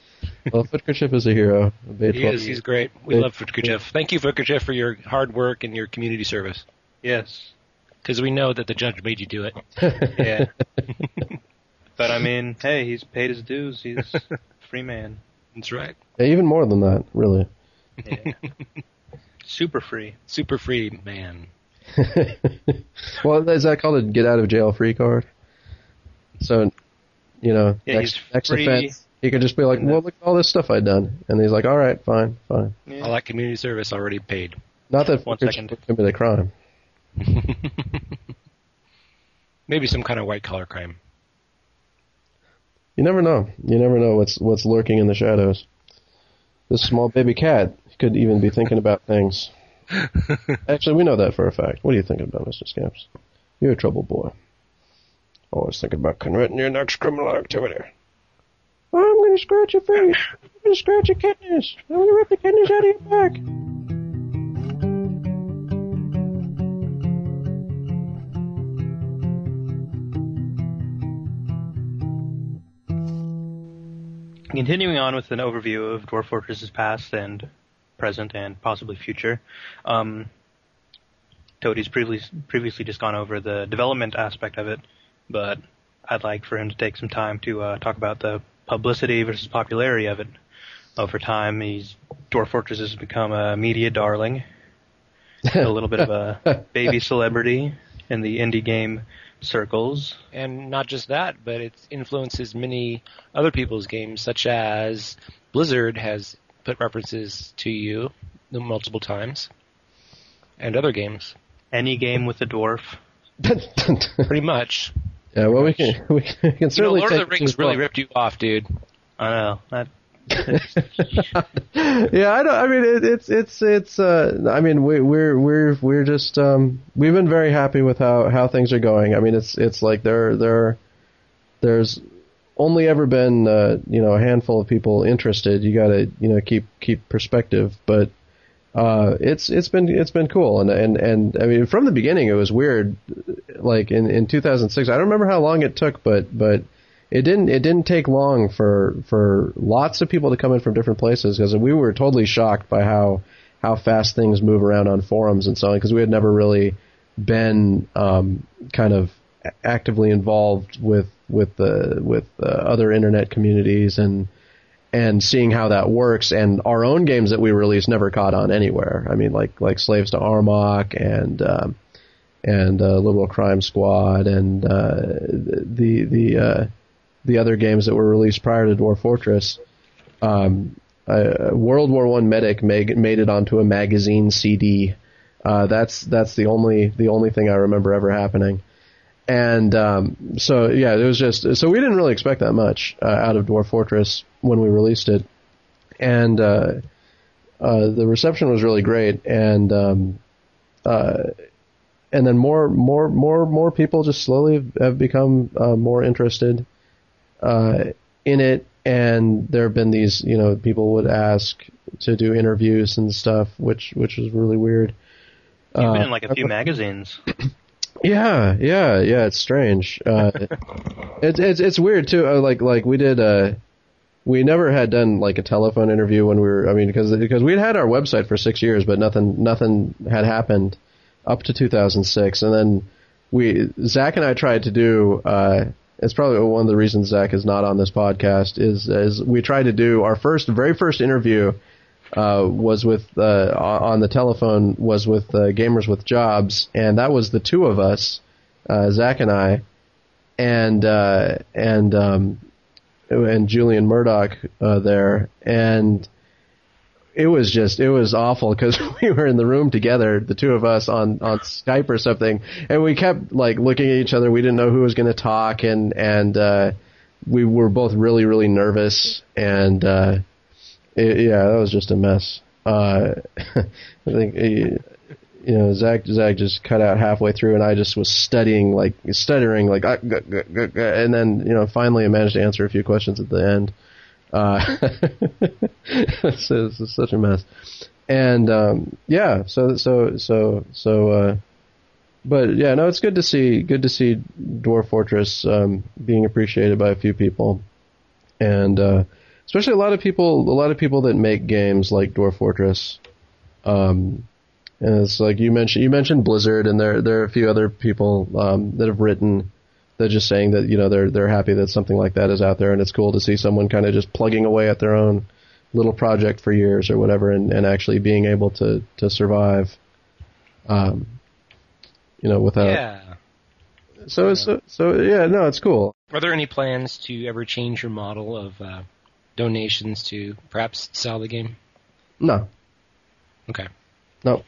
well, Footkerchief is a hero. Obeyed He twelve is. He's great. We love Footkerchief. Thank you, Footkerchief, for your hard work and your community service. yes. Because we know that the judge made you do it. Yeah. but I mean, hey, he's paid his dues. He's a free man. That's right. Yeah, even more than that, really. Yeah. Super free. Super free man. well, is that called a get out of jail free card? So, you know, Yeah, next, he's next offense, he could just be like, "Well, look at all this stuff I've done," and he's like, "All right, fine, fine." Yeah. All that community service already paid. Not that One Footkerchief second. a crime. Maybe some kind of white collar crime. You never know. You never know what's what's lurking in the shadows. This small baby cat could even be thinking about things. Actually, we know that for a fact. What are you thinking about, Mr. Scamps? You're a trouble boy. Always thinking about committing your next criminal activity. I'm to scratch your face. I'm to scratch your kidneys. I'm to rip the kidneys out of your back. Continuing on with an overview of Dwarf Fortress's past and present and possibly future, um, Toady's previously, previously just gone over the development aspect of it, but I'd like for him to take some time to uh, talk about the publicity versus popularity of it. Over time, he's Dwarf Fortress has become a media darling, a little bit of a baby celebrity in the indie game circles. And not just that, but it influences many other people's games, such as Blizzard has put references to you multiple times, and other games. Any game with a dwarf. Pretty much. Yeah, well, we can we can, we can You know, certainly Lord of the Rings really ripped you off, dude. I know. That, yeah, I don't. I mean, it, it's it's it's. Uh, I mean, we, we're we're we're just. Um, we've been very happy with how how things are going. I mean, it's it's like there there there's only ever been uh, you know a handful of people interested. You got to you know keep keep perspective, but uh, it's it's been it's been cool and and and I mean from the beginning it was weird. Like in in 2006, I don't remember how long it took, but but it didn't it didn't take long for for lots of people to come in from different places because we were totally shocked by how how fast things move around on forums and so on because we had never really been um, kind of actively involved with with the with uh, other internet communities and and seeing how that works and our own games that we released never caught on anywhere. I mean like like Slaves to Armok and um, and uh, Liberal Crime Squad and uh, the the uh, the other games that were released prior to Dwarf Fortress. Um, World War One Medic made made it onto a magazine CD. Uh, that's that's the only the only thing I remember ever happening. and um, so yeah, it was just so we didn't really expect that much uh, out of Dwarf Fortress when we released it, and uh, uh, the reception was really great, and um, uh, and then more more more more people just slowly have become uh, more interested uh, in it, and there have been these you know people would ask to do interviews and stuff, which which was really weird. You've been in like a few magazines. Yeah, yeah, yeah. It's strange. Uh, it's it's it's weird too. Uh, like like we did. Uh, we never had done like a telephone interview when we were. I mean, because because we'd had our website for six years, but nothing nothing had happened up to 2006, and then we Zach and I tried to do. Uh, it's probably one of the reasons Zach is not on this podcast. Is is we tried to do our first very first interview uh, was with uh, on the telephone was with uh, Gamers with Jobs, and that was the two of us, uh, Zach and I, and uh, and um, and Julian Murdoch uh, there, and it was just it was awful because we were in the room together, the two of us on on Skype or something, and we kept like looking at each other. We didn't know who was going to talk, and and uh, we were both really really nervous and. Uh, it, yeah, that was just a mess. Uh, I think you know Zach Zach just cut out halfway through, and I just was studying like stuttering like, g- and then you know finally I managed to answer a few questions at the end. Uh, it's, it's such a mess, and um, yeah, so so so so. Uh, but yeah, no, it's good to see good to see Dwarf Fortress um, being appreciated by a few people, and uh, especially a lot of people, a lot of people that make games like Dwarf Fortress. Um, and it's like you mentioned, you mentioned Blizzard, and there there are a few other people um, that have written. They're just saying that you know they're they're happy that something like that is out there, and it's cool to see someone kind of just plugging away at their own little project for years or whatever, and, and actually being able to to survive. Um, you know, without. Yeah. So so so yeah, no, it's cool. Are there any plans to ever change your model of uh, donations to perhaps sell the game? No, Okay. no,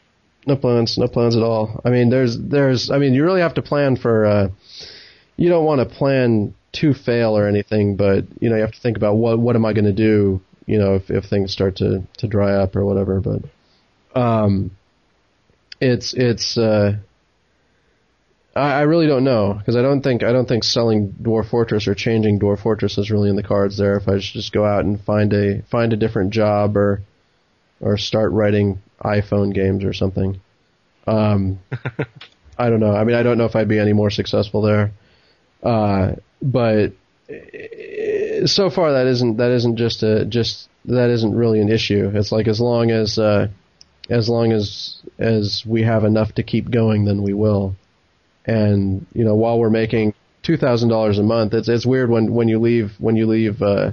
no plans, no plans at all. I mean, there's there's I mean, you really have to plan for. Uh, you don't want to plan to fail or anything, but you know you have to think about what what am I going to do. You know, if if things start to to dry up or whatever, but um, it's it's. Uh, I, I really don't know because I don't think I don't think selling Dwarf Fortress or changing Dwarf Fortress is really in the cards there. If I should just go out and find a find a different job or or start writing iPhone games or something. Um, I don't know. I mean, I don't know if I'd be any more successful there. Uh, but uh, so far that isn't that isn't just a just that isn't really an issue. It's like as long as uh, as long as as we have enough to keep going, then we will. And you know, while we're making two thousand dollars a month, it's it's weird when when you leave when you leave uh,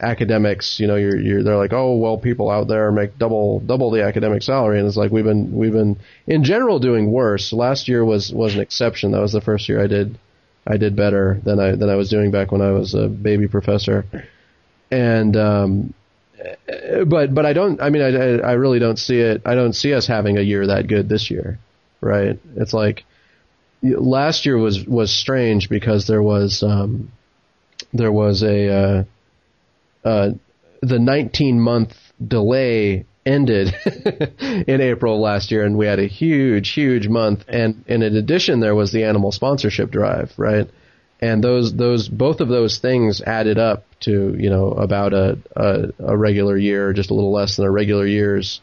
academics. You know, you're you're they're like, oh well, people out there make double double the academic salary, and it's like we've been we've been in general doing worse. Last year was was an exception. That was the first year I did I did better than I than I was doing back when I was a baby professor. And um, but but I don't. I mean, I I really don't see it. I don't see us having a year that good this year, right? It's like last year was was strange because there was um, there was a uh, uh, the 19 month delay ended in April last year, and we had a huge, huge month. And, and in addition, there was the animal sponsorship drive, right? And those, those, both of those things added up to, you know, about a, a, a regular year, just a little less than a regular year's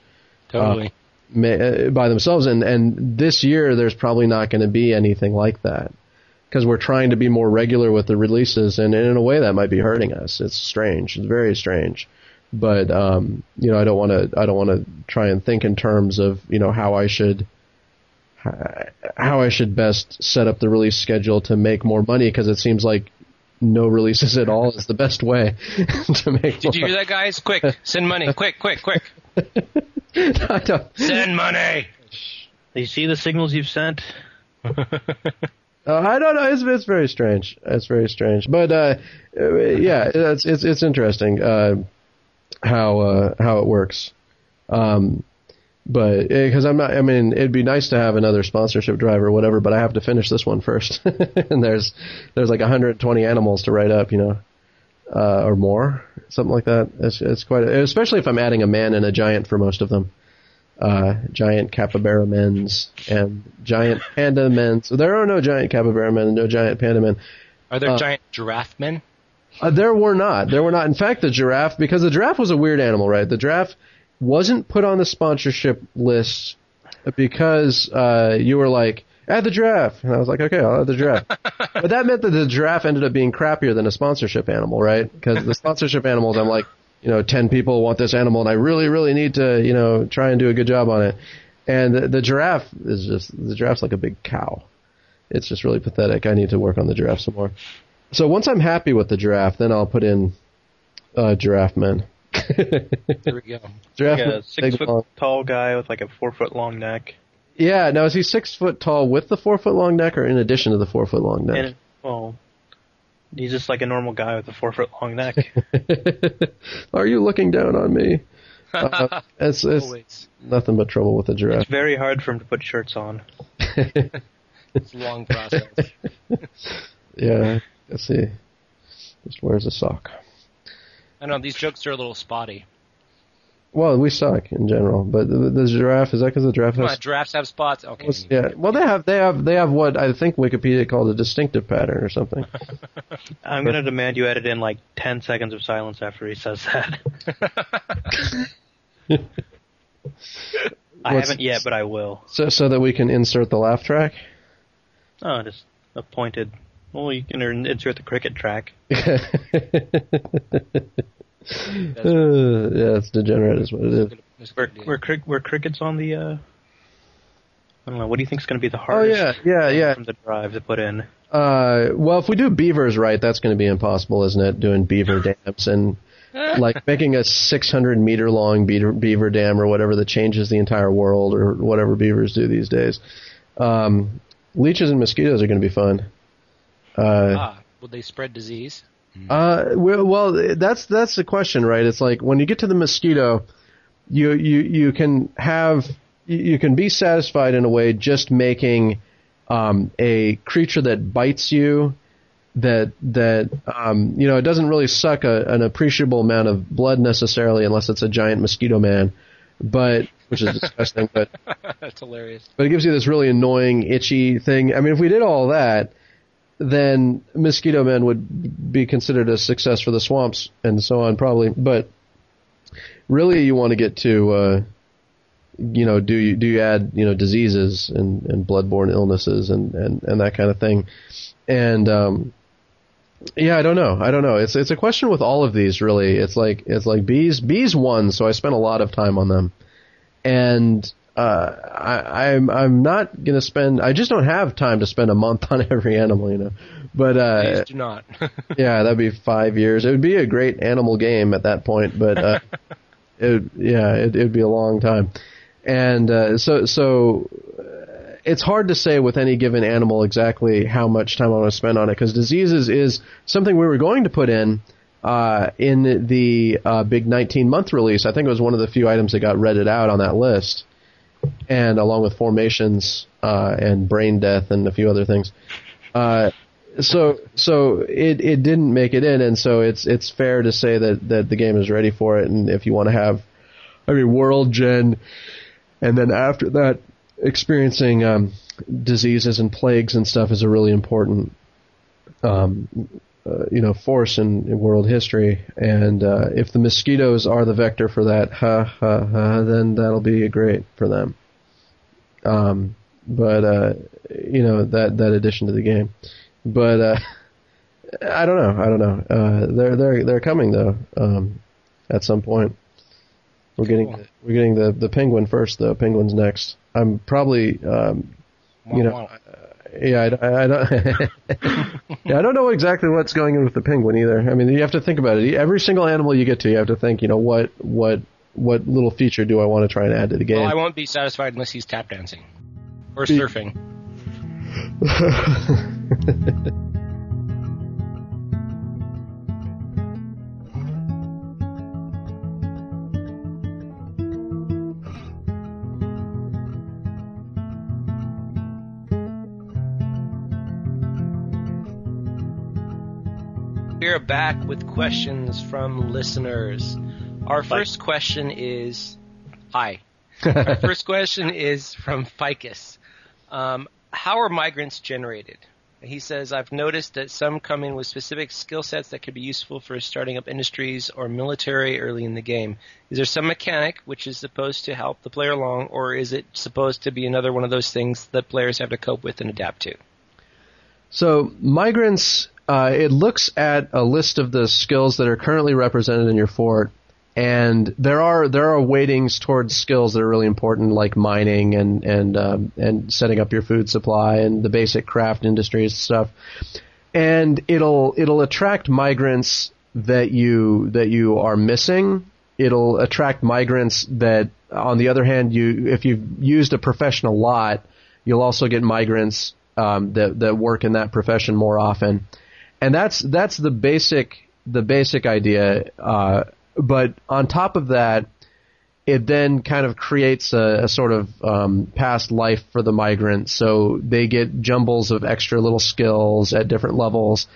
uh, Totally. ma- uh, by themselves. And, and this year, there's probably not going to be anything like that because we're trying to be more regular with the releases, and, and in a way that might be hurting us. It's strange. It's very strange. But um, you know, I don't want to. I don't want to try and think in terms of you know how I should how I should best set up the release schedule to make more money because it seems like no releases at all is the best way to make. Did you hear that, guys? Quick, send money. Quick, quick, quick. I Send money. You see the signals you've sent? Uh, I don't know. It's it's very strange. It's very strange. But uh, uh, yeah, it's it's it's interesting uh, how uh, how it works. Um, but because I'm not, I mean, it'd be nice to have another sponsorship drive or whatever, but I have to finish this one first, and there's there's like 120 animals to write up, you know, uh, or more, something like that. It's it's quite, a, especially if I'm adding a man and a giant for most of them. Uh, giant capybara men's and giant panda men. So there are no giant capybara men and no giant panda men. Are there Uh, giant giraffe men? Uh, there were not. There were not. In fact, the giraffe, because the giraffe was a weird animal, right? The giraffe wasn't put on the sponsorship list because uh, you were like, add the giraffe. And I was like, okay, I'll add the giraffe. but that meant that the giraffe ended up being crappier than a sponsorship animal, right? Because the sponsorship animals, I'm like, you know, 10 people want this animal and I really, really need to, you know, try and do a good job on it. And the, the giraffe is just, the giraffe's like a big cow. It's just really pathetic. I need to work on the giraffe some more. So once I'm happy with the giraffe, then I'll put in uh, giraffe men. There we go. giraffe Like a six foot long- tall guy with like a four foot long neck. Yeah, now is he six foot tall with the four foot long neck, or in addition to the four foot long neck? And well, he's just like a normal guy with a four foot long neck. Are you looking down on me? Uh, it's it's nothing but trouble with the giraffe. it's very hard for him to put shirts on. It's a long process. yeah, let's see. Just wears a sock. I know these jokes are a little spotty. Well, we suck in general, but the, the giraffe is that because the giraffe Come has on, giraffes have spots. Okay. yeah. Well, they have they have they have what I think Wikipedia called a distinctive pattern or something. I'm gonna demand you edit in like ten seconds of silence after he says that. I haven't yet, but I will. So so that we can insert the laugh track. Oh, just a pointed. Well, you can insert the cricket track. uh, yeah, it's degenerate, is what it is. That's Were, were, crick- were crickets on the? uh I don't know. What do you think is going to be the hardest? Oh yeah, yeah, yeah. From the drive to put in. Uh, well, if we do beavers right, that's going to be impossible, isn't it? Doing beaver dams and like making a 600 meter long beaver, beaver dam or whatever that changes the entire world or whatever beavers do these days. Um, leeches and mosquitoes are going to be fun. Uh, ah, will they spread disease? Uh, well, well, that's that's the question, right? It's like when you get to the mosquito, you you you can have you you can be satisfied in a way just making um, a creature that bites you that that um, you know it doesn't really suck a, an appreciable amount of blood necessarily unless it's a giant mosquito man, but which is disgusting, but That's hilarious. but it gives you this really annoying, itchy thing. I mean, if we did all that, then Mosquito Men would be considered a success for the swamps and so on, probably. But really, you want to get to, uh, you know, do you do you add you know diseases and, and bloodborne illnesses and, and, and that kind of thing, and um, yeah, I don't know. I don't know. It's it's a question with all of these really. It's like it's like bees bees won, so I spent a lot of time on them and uh, I, I'm I'm not gonna spend. I just don't have time to spend a month on every animal, you know. But uh, Please do not. yeah, that'd be five years. It would be a great animal game at that point, but uh, it yeah, it would be a long time. And uh, so so uh, it's hard to say with any given animal exactly how much time I want to spend on it because diseases is something we were going to put in uh, in the uh, big 19 month release. I think it was one of the few items that got redded out on that list, and along with formations uh, and brain death and a few other things. Uh, so so it it didn't make it in, and so it's it's fair to say that that the game is ready for it. And if you want to have, I mean, world gen, and then after that, experiencing um, diseases and plagues and stuff is a really important, um, uh, you know, force in, in world history. And uh, if the mosquitoes are the vector for that, ha ha ha, then that'll be great for them. Um, but uh, you know that that addition to the game. But uh, I don't know. I don't know. Uh, they're they're they're coming though. Um, at some point, we're getting Cool. we're getting the the penguin first though. Penguin's next. I'm probably um, you know. Yeah, I, I- don't. yeah, I don't know exactly what's going in with the penguin either. I mean, you have to think about it. Every single animal you get to, you have to think. You know, what what what little feature do I want to try and add to the game? Well, I won't be satisfied unless he's tap dancing or Be- surfing. We're back with questions from listeners. Our first question is, hi. Our first question is from Ficus. Um, how are migrants generated? He says, I've noticed that some come in with specific skill sets that could be useful for starting up industries or military early in the game. Is there some mechanic which is supposed to help the player along, or is it supposed to be another one of those things that players have to cope with and adapt to? So, migrants, uh, it looks at a list of the skills that are currently represented in your fort and there are there are weightings towards skills that are really important, like mining and and um, and setting up your food supply and the basic craft industries stuff. And it'll it'll attract migrants that you that you are missing. It'll attract migrants that, on the other hand, you if you've used a professional lot, you'll also get migrants um, that that work in that profession more often. And that's that's the basic the basic idea. Uh, but on top of that, it then kind of creates a, a sort of um, past life for the migrant. So they get jumbles of extra little skills at different levels,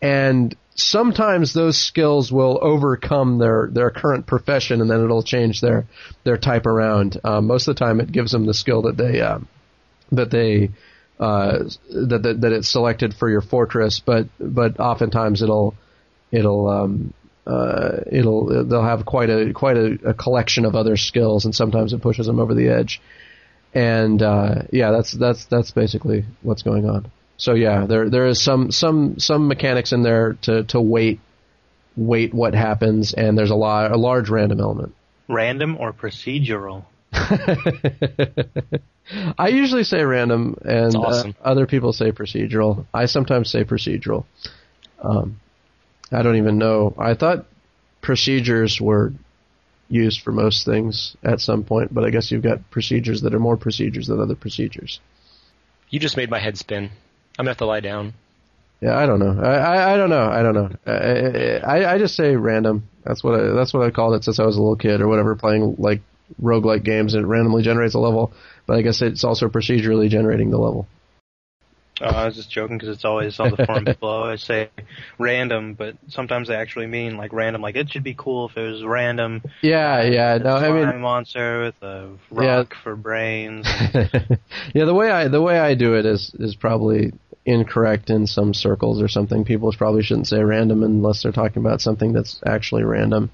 and sometimes those skills will overcome their their current profession, and then it'll change their their type around. Um, most of the time, it gives them the skill that they uh, that they uh, that, that that it's selected for your fortress, but but oftentimes it'll it'll um, uh, it'll they'll have quite a quite a, a, collection of other skills, and sometimes it pushes them over the edge. And uh, yeah, that's that's that's basically what's going on. So yeah, there there is some some some mechanics in there to to wait wait what happens, and there's a lot a large random element. Random or procedural? I usually say random, and uh, awesome. uh, other people say procedural. I sometimes say procedural. Um, I don't even know. I thought procedures were used for most things at some point, but I guess you've got procedures that are more procedures than other procedures. You just made my head spin. I'm gonna have to lie down. Yeah, I don't know. I, I, I don't know. I don't know. I, I, I just say random. That's what I, that's what I called it since I was a little kid or whatever, playing like roguelike games and it randomly generates a level. But I guess it's also procedurally generating the level. Oh, I was just joking because it's always on the forum people always say random, but sometimes they actually mean like random. Like it should be cool if it was random. Yeah, yeah. No, I mean monster with a rock yeah. for brains. yeah, the way I the way I do it is is probably incorrect in some circles or something. People probably shouldn't say random unless they're talking about something that's actually random.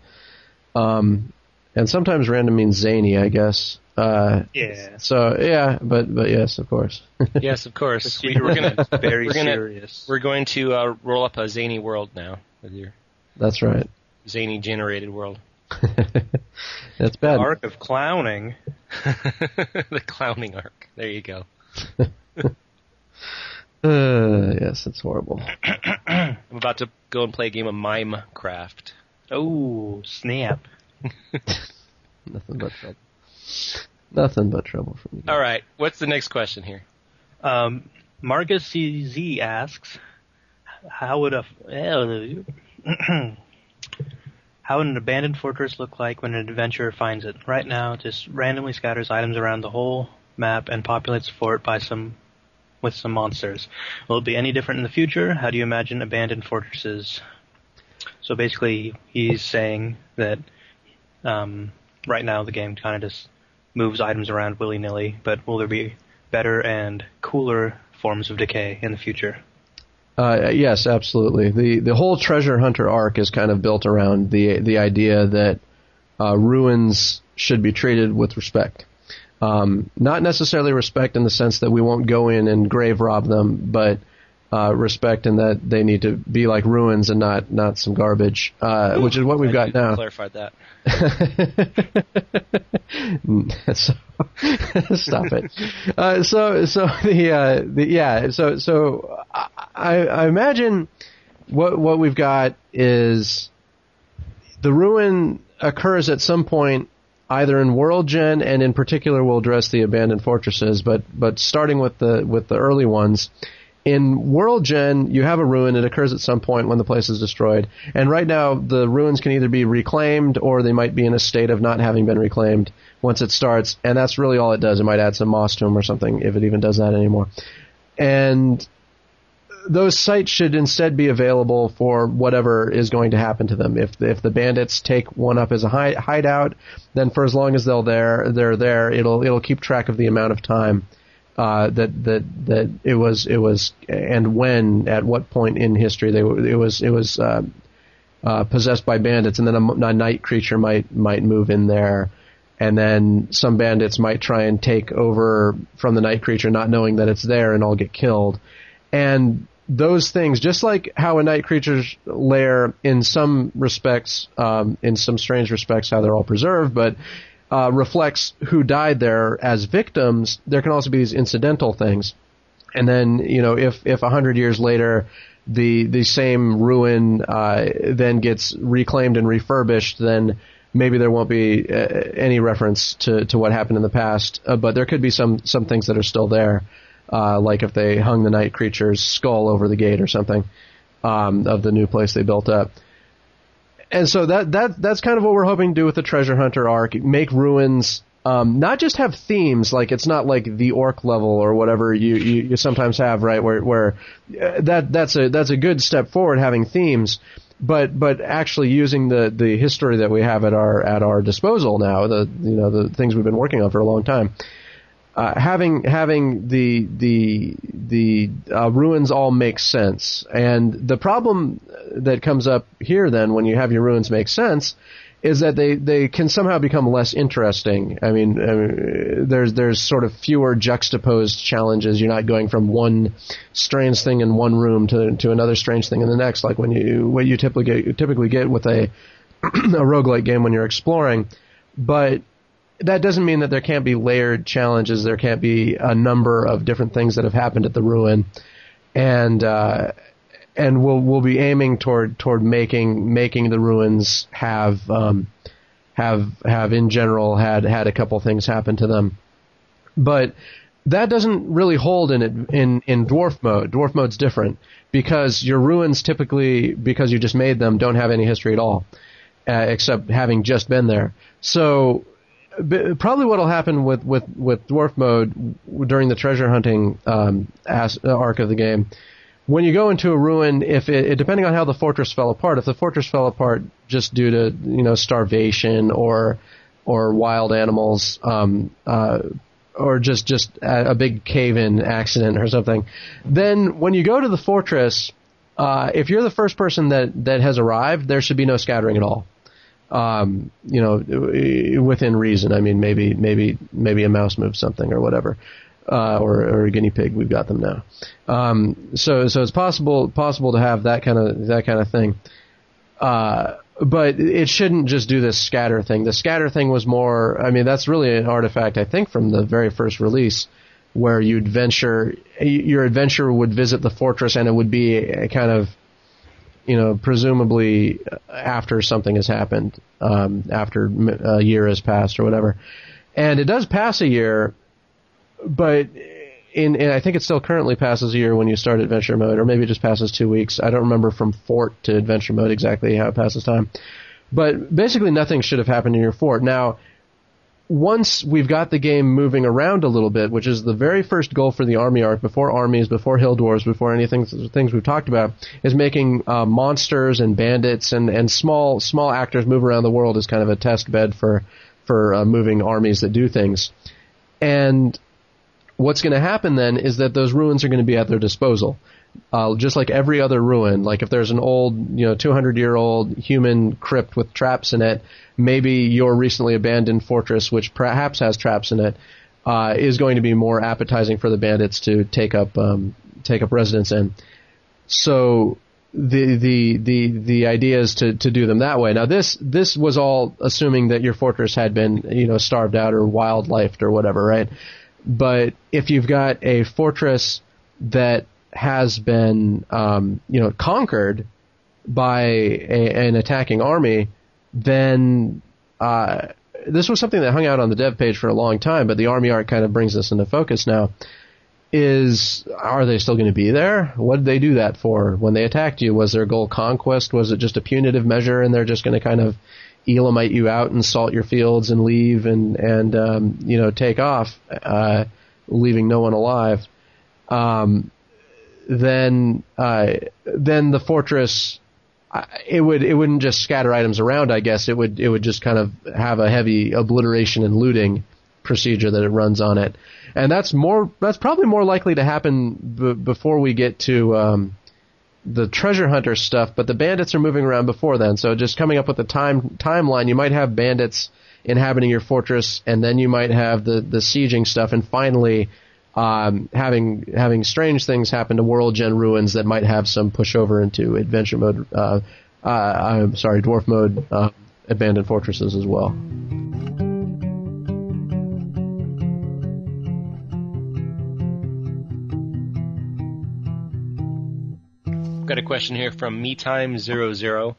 Um, and sometimes random means zany, I guess. Uh, yeah. So yeah, but but yes, of course. yes, of course. we, are gonna very we're gonna, serious. We're going to uh, roll up a zany world now with your. That's right. Zany generated world. That's bad. The arc of clowning. the clowning arc. There you go. Uh, yes, it's horrible. I'm about to go and play a game of Minecraft. Oh, snap. Nothing but trouble. Nothing but trouble for me. All right. What's the next question here? Um, Marcus CZ asks, how would a how would an abandoned fortress look like when an adventurer finds it? Right now, it just randomly scatters items around the whole map and populates the fort by some with some monsters. Will it be any different in the future? How do you imagine abandoned fortresses? So basically, he's saying that um, right now the game kind of just moves items around willy nilly, but will there be better and cooler forms of decay in the future? Uh, yes, absolutely. the The whole treasure hunter arc is kind of built around the the idea that uh, ruins should be treated with respect. Um, not necessarily respect in the sense that we won't go in and grave rob them, but uh, respect and that they need to be like ruins and not not some garbage, uh, which is what we've got now. Clarified that. so, stop it. Uh, so so the uh, the yeah so so I, I imagine what what we've got is the ruin occurs at some point either in World Gen and in particular we'll address the abandoned fortresses, but but starting with the with the early ones in World Gen, you have a ruin. It occurs at some point when the place is destroyed. And right now, the ruins can either be reclaimed or they might be in a state of not having been reclaimed once it starts. And that's really all it does. It might add some moss to them or something if it even does that anymore. And those sites should instead be available for whatever is going to happen to them. If if the bandits take one up as a hide, hideout, then for as long as they're there, they're there. It'll it'll keep track of the amount of time uh, that that that it was it was and when at what point in history they it was it was uh, uh, possessed by bandits, and then a, a night creature might might move in there and then some bandits might try and take over from the night creature not knowing that it's there and all get killed. And those things, just like how a night creature's lair, in some respects, um, in some strange respects, how they're all preserved, but uh, reflects who died there as victims. There can also be these incidental things, and then you know if if a hundred years later the the same ruin uh, then gets reclaimed and refurbished, then maybe there won't be uh, any reference to to what happened in the past, uh, but there could be some some things that are still there uh, like if they hung the night creature's skull over the gate or something um, of the new place they built up. And so that that that's kind of what we're hoping to do with the treasure hunter arc. Make ruins um, not just have themes, like it's not like the orc level or whatever you, you, you sometimes have, right? Where where uh, that that's a that's a good step forward having themes, but but actually using the the history that we have at our at our disposal now, the you know the things we've been working on for a long time uh, having having the the the uh, ruins all make sense. And the problem that comes up here then when you have your ruins make sense is that they, they can somehow become less interesting. I mean, mean, there's there's sort of fewer juxtaposed challenges. You're not going from one strange thing in one room to to another strange thing in the next, like when you what you typically get, typically get with a a roguelike game when you're exploring. But that doesn't mean that there can't be layered challenges. There can't be a number of different things that have happened at the ruin, and uh, and we'll we'll be aiming toward toward making making the ruins have um, have have in general had had a couple things happen to them, but that doesn't really hold in it in in dwarf mode. Dwarf mode's different because your ruins typically because you just made them don't have any history at all, uh, except having just been there. So probably what will happen with, with, with dwarf mode during the treasure hunting um, as, uh, arc of the game. When you go into a ruin, if it, depending on how the fortress fell apart, if the fortress fell apart just due to you know starvation or or wild animals, um, uh, or just just a, a big cave-in accident or something, then when you go to the fortress, uh, if you're the first person that that has arrived, there should be no scattering at all um, you know, within reason. I mean, maybe maybe maybe a mouse moves something or whatever, uh, or or a guinea pig. We've got them now. Um, so so it's possible possible to have that kind of that kind of thing. Uh, but it shouldn't just do this scatter thing. The scatter thing was more. I mean, that's really an artifact I think from the very first release. Where you'd venture, your adventure would visit the fortress, and it would be a kind of you know, presumably after something has happened, um, after a year has passed or whatever. And it does pass a year, but in, in, I think it still currently passes a year when you start adventure mode, or maybe it just passes two weeks. I don't remember from fort to adventure mode exactly how it passes time. But basically nothing should have happened in your fort. Now, once we've got the game moving around a little bit, which is the very first goal for the army arc, before armies, before hill dwarves, before anything things we've talked about, is making uh, monsters and bandits and, and small small actors move around the world as kind of a test bed for for uh, moving armies that do things. And what's going to happen then is that those ruins are going to be at their disposal. Uh, just like every other ruin, like if there's an old, you know, 200 year old human crypt with traps in it, maybe your recently abandoned fortress, which perhaps has traps in it, uh, is going to be more appetizing for the bandits to take up um, take up residence in. So the the the the idea is to to do them that way. Now this this was all assuming that your fortress had been you know starved out or wildlifed or whatever, right? But if you've got a fortress that has been um, you know conquered by a, an attacking army, then uh, this was something that hung out on the dev page for a long time, but the army arc kind of brings this into focus now. Is are they still going to be there? What did they do that for when they attacked you? Was their goal conquest? Was it just a punitive measure, and they're just going to kind of Elamite you out and salt your fields and leave and and um, you know take off, uh, leaving no one alive? Um, then uh, then the fortress it would it wouldn't just scatter items around. I guess it would it would just kind of have a heavy obliteration and looting procedure that it runs on it, and that's more that's probably more likely to happen b- before we get to um, the treasure hunter stuff. But the bandits are moving around before then, so just coming up with a time timeline, you might have bandits inhabiting your fortress, and then you might have the the sieging stuff, and finally. Um, having having strange things happen to World Gen ruins that might have some pushover into adventure mode. Uh, uh, I'm sorry, dwarf mode, uh, abandoned fortresses as well. Got a question here from MeTime00.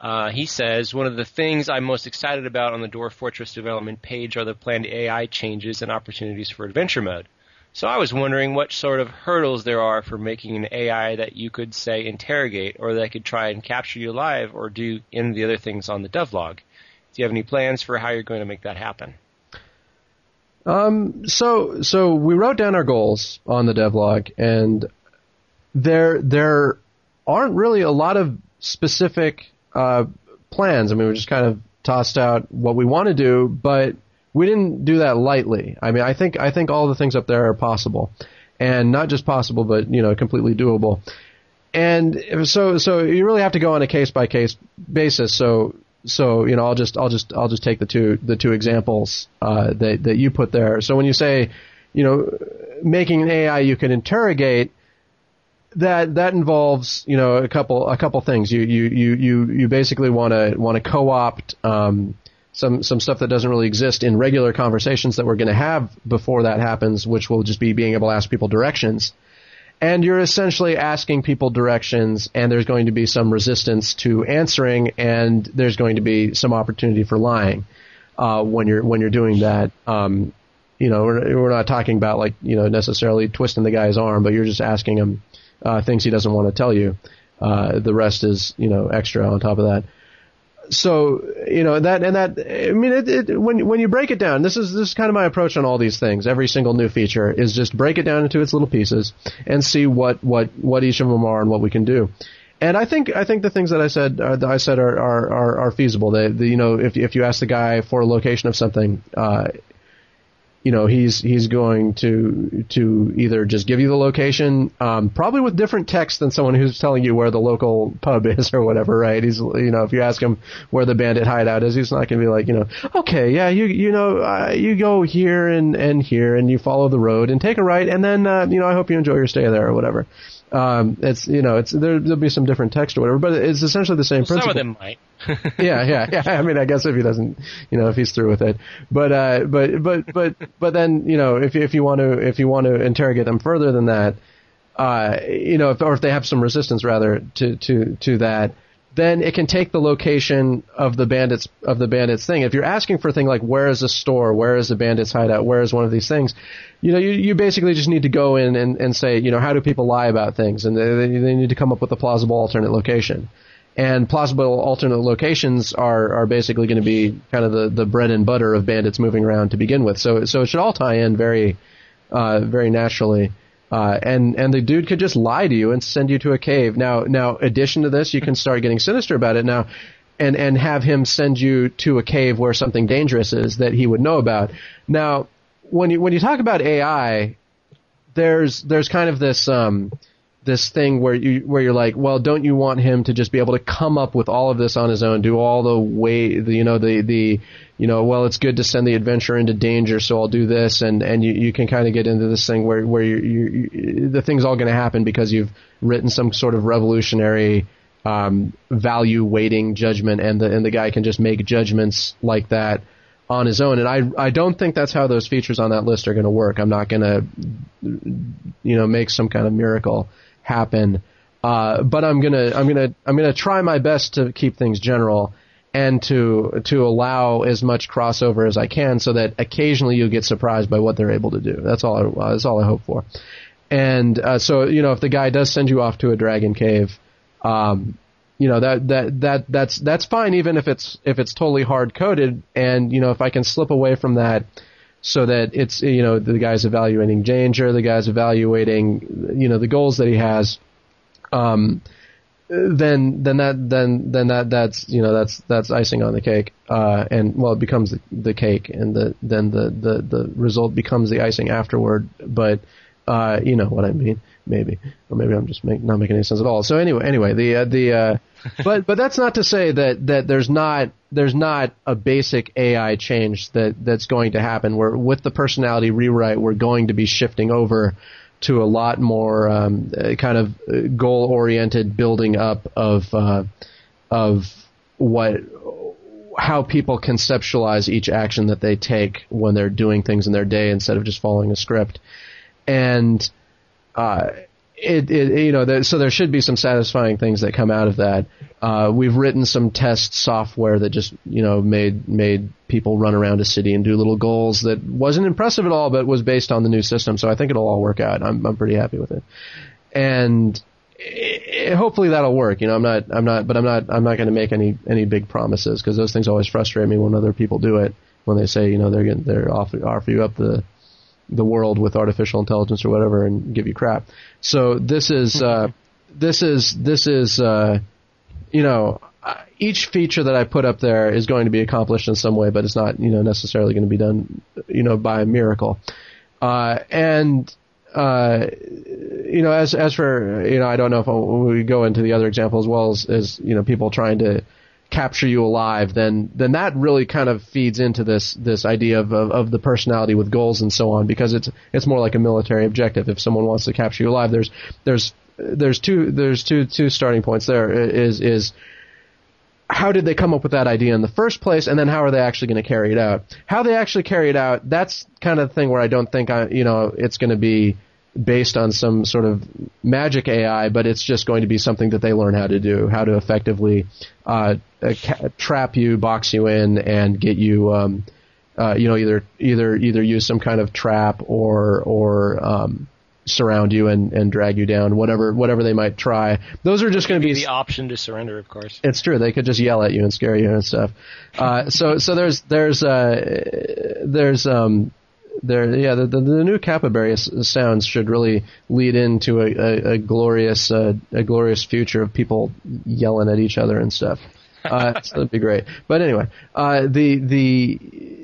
Uh, he says, one of the things I'm most excited about on the Dwarf Fortress development page are the planned AI changes and opportunities for adventure mode. So I was wondering what sort of hurdles there are for making an AI that you could say interrogate or that could try and capture you live or do any of the other things on the devlog. Do you have any plans for how you're going to make that happen? Um, so so we wrote down our goals on the devlog, and there there aren't really a lot of specific uh, plans. I mean, we just kind of tossed out what we want to do, but we didn't do that lightly. I mean, I think I think all the things up there are possible, and not just possible, but you know, completely doable. And so so you really have to go on a case by case basis. So so you know, I'll just I'll just I'll just take the two the two examples uh, that that you put there. So when you say, you know, making an AI you can interrogate that that involves you know a couple a couple things. You you you you you basically want to want to co-opt um, some some stuff that doesn't really exist in regular conversations that we're going to have before that happens, which will just be being able to ask people directions. And you're essentially asking people directions, and there's going to be some resistance to answering, and there's going to be some opportunity for lying uh, when you're when you're doing that. Um, you know, we're, we're not talking about like you know necessarily twisting the guy's arm, but you're just asking him uh, things he doesn't want to tell you. Uh, the rest is, you know, extra on top of that. So, you know, that, and that, I mean, it, it, when, when you break it down, this is, this is kind of my approach on all these things. Every single new feature is just break it down into its little pieces and see what, what, what each of them are and what we can do. And I think I think the things that I said uh, that I said are are, are, are feasible. They, the, you know, if if you ask the guy for a location of something, uh, you know he's he's going to to either just give you the location, um, probably with different text than someone who's telling you where the local pub is or whatever, right? He's you know if you ask him where the bandit hideout is, he's not going to be like you know okay yeah you you know uh, you go here and and here and you follow the road and take a right and then uh, you know I hope you enjoy your stay there or whatever. Um, it's you know it's there, will be some different text or whatever, but it's essentially the same well, principle. Some of them might. yeah, yeah, yeah. I mean, I guess if he doesn't, you know, if he's through with it, but uh, but but but but then you know, if if you want to if you want to interrogate them further than that, uh, you know, if, or if they have some resistance rather to to to that, then it can take the location of the bandits of the bandits thing. If you're asking for a thing like where is a store, where is the bandits hideout, where is one of these things, you know, you, you basically just need to go in and, and say, you know, how do people lie about things, and they, they need to come up with a plausible alternate location. And plausible alternate locations are, are basically going to be kind of the, the bread and butter of bandits moving around to begin with. So so it should all tie in very uh, very naturally. Uh, and and the dude could just lie to you and send you to a cave. Now now addition to this, you can start getting sinister about it now, and and have him send you to a cave where something dangerous is that he would know about. Now when you when you talk about AI, there's there's kind of this um, this thing where you where you're like, well, don't you want him to just be able to come up with all of this on his own, do all the way, the, you know, the the you know, well, it's good to send the adventurer into danger, so I'll do this, and and you you can kind of get into this thing where where you, you, you the thing's all going to happen because you've written some sort of revolutionary um, value weighting judgment, and the and the guy can just make judgments like that on his own. And I I don't think that's how those features on that list are going to work. I'm not going to you know make some kind of miracle happen. Uh, but I'm gonna I'm gonna I'm gonna try my best to keep things general and to to allow as much crossover as I can, so that occasionally you get surprised by what they're able to do. That's all. I, uh, that's all I hope for. And uh, so you know, if the guy does send you off to a dragon cave, um, you know that that that that's that's fine, even if it's if it's totally hard coded. And you know, if I can slip away from that so that it's you know the guy's evaluating danger, the guy's evaluating you know the goals that he has. Um, then then that then then that that's you know that's that's icing on the cake. Uh, and well it becomes the, the cake and the then the, the the result becomes the icing afterward. But uh, you know what I mean. Maybe. Or maybe I'm just make, not making any sense at all. So anyway anyway the uh, the uh, but but that's not to say that that there's not there's not a basic AI change that that's going to happen. Where with the personality rewrite we're going to be shifting over to a lot more um, uh, kind of uh, goal oriented building up of uh, of what how people conceptualize each action that they take when they're doing things in their day instead of just following a script. And uh, it, it, you know, there, so there should be some satisfying things that come out of that. Uh, we've written some test software that just, you know, made made people run around a city and do little goals that wasn't impressive at all, but was based on the new system. So I think it'll all work out. I'm I'm pretty happy with it, and it, hopefully that'll work. You know, I'm not I'm not, but I'm not I'm not going to make any any big promises because those things always frustrate me when other people do it. When they say, you know, they're getting, they're offer offer you up the the world with artificial intelligence or whatever and give you crap. So this is uh, this is this is uh, you know each feature that I put up there is going to be accomplished in some way, but it's not you know necessarily going to be done you know by a miracle. Uh, and uh, you know, as as for you know, I don't know if we go into the other example as well as, as you know people trying to capture you alive, then then that really kind of feeds into this this idea of, of, of the personality with goals and so on because it's it's more like a military objective. If someone wants to capture you alive, there's there's there's two there's two two starting points. There is is how did they come up with that idea in the first place, and then how are they actually going to carry it out? How they actually carry it out, that's kind of the thing where I don't think I you know it's going to be based on some sort of magic AI, but it's just going to be something that they learn how to do, how to effectively uh, ca- trap you, box you in, and get you, um, uh, you know, either either either use some kind of trap or or um, surround you and, and drag you down, whatever whatever they might try. Those are just going to be the option to surrender, of course. It's true. They could just yell at you and scare you and stuff. Uh, so so there's there's uh, there's um, there, yeah, the, the, the new Capybara sounds should really lead into a, a, a glorious, uh, a glorious future of people yelling at each other and stuff. Uh, so that'd be great. But anyway, uh, the the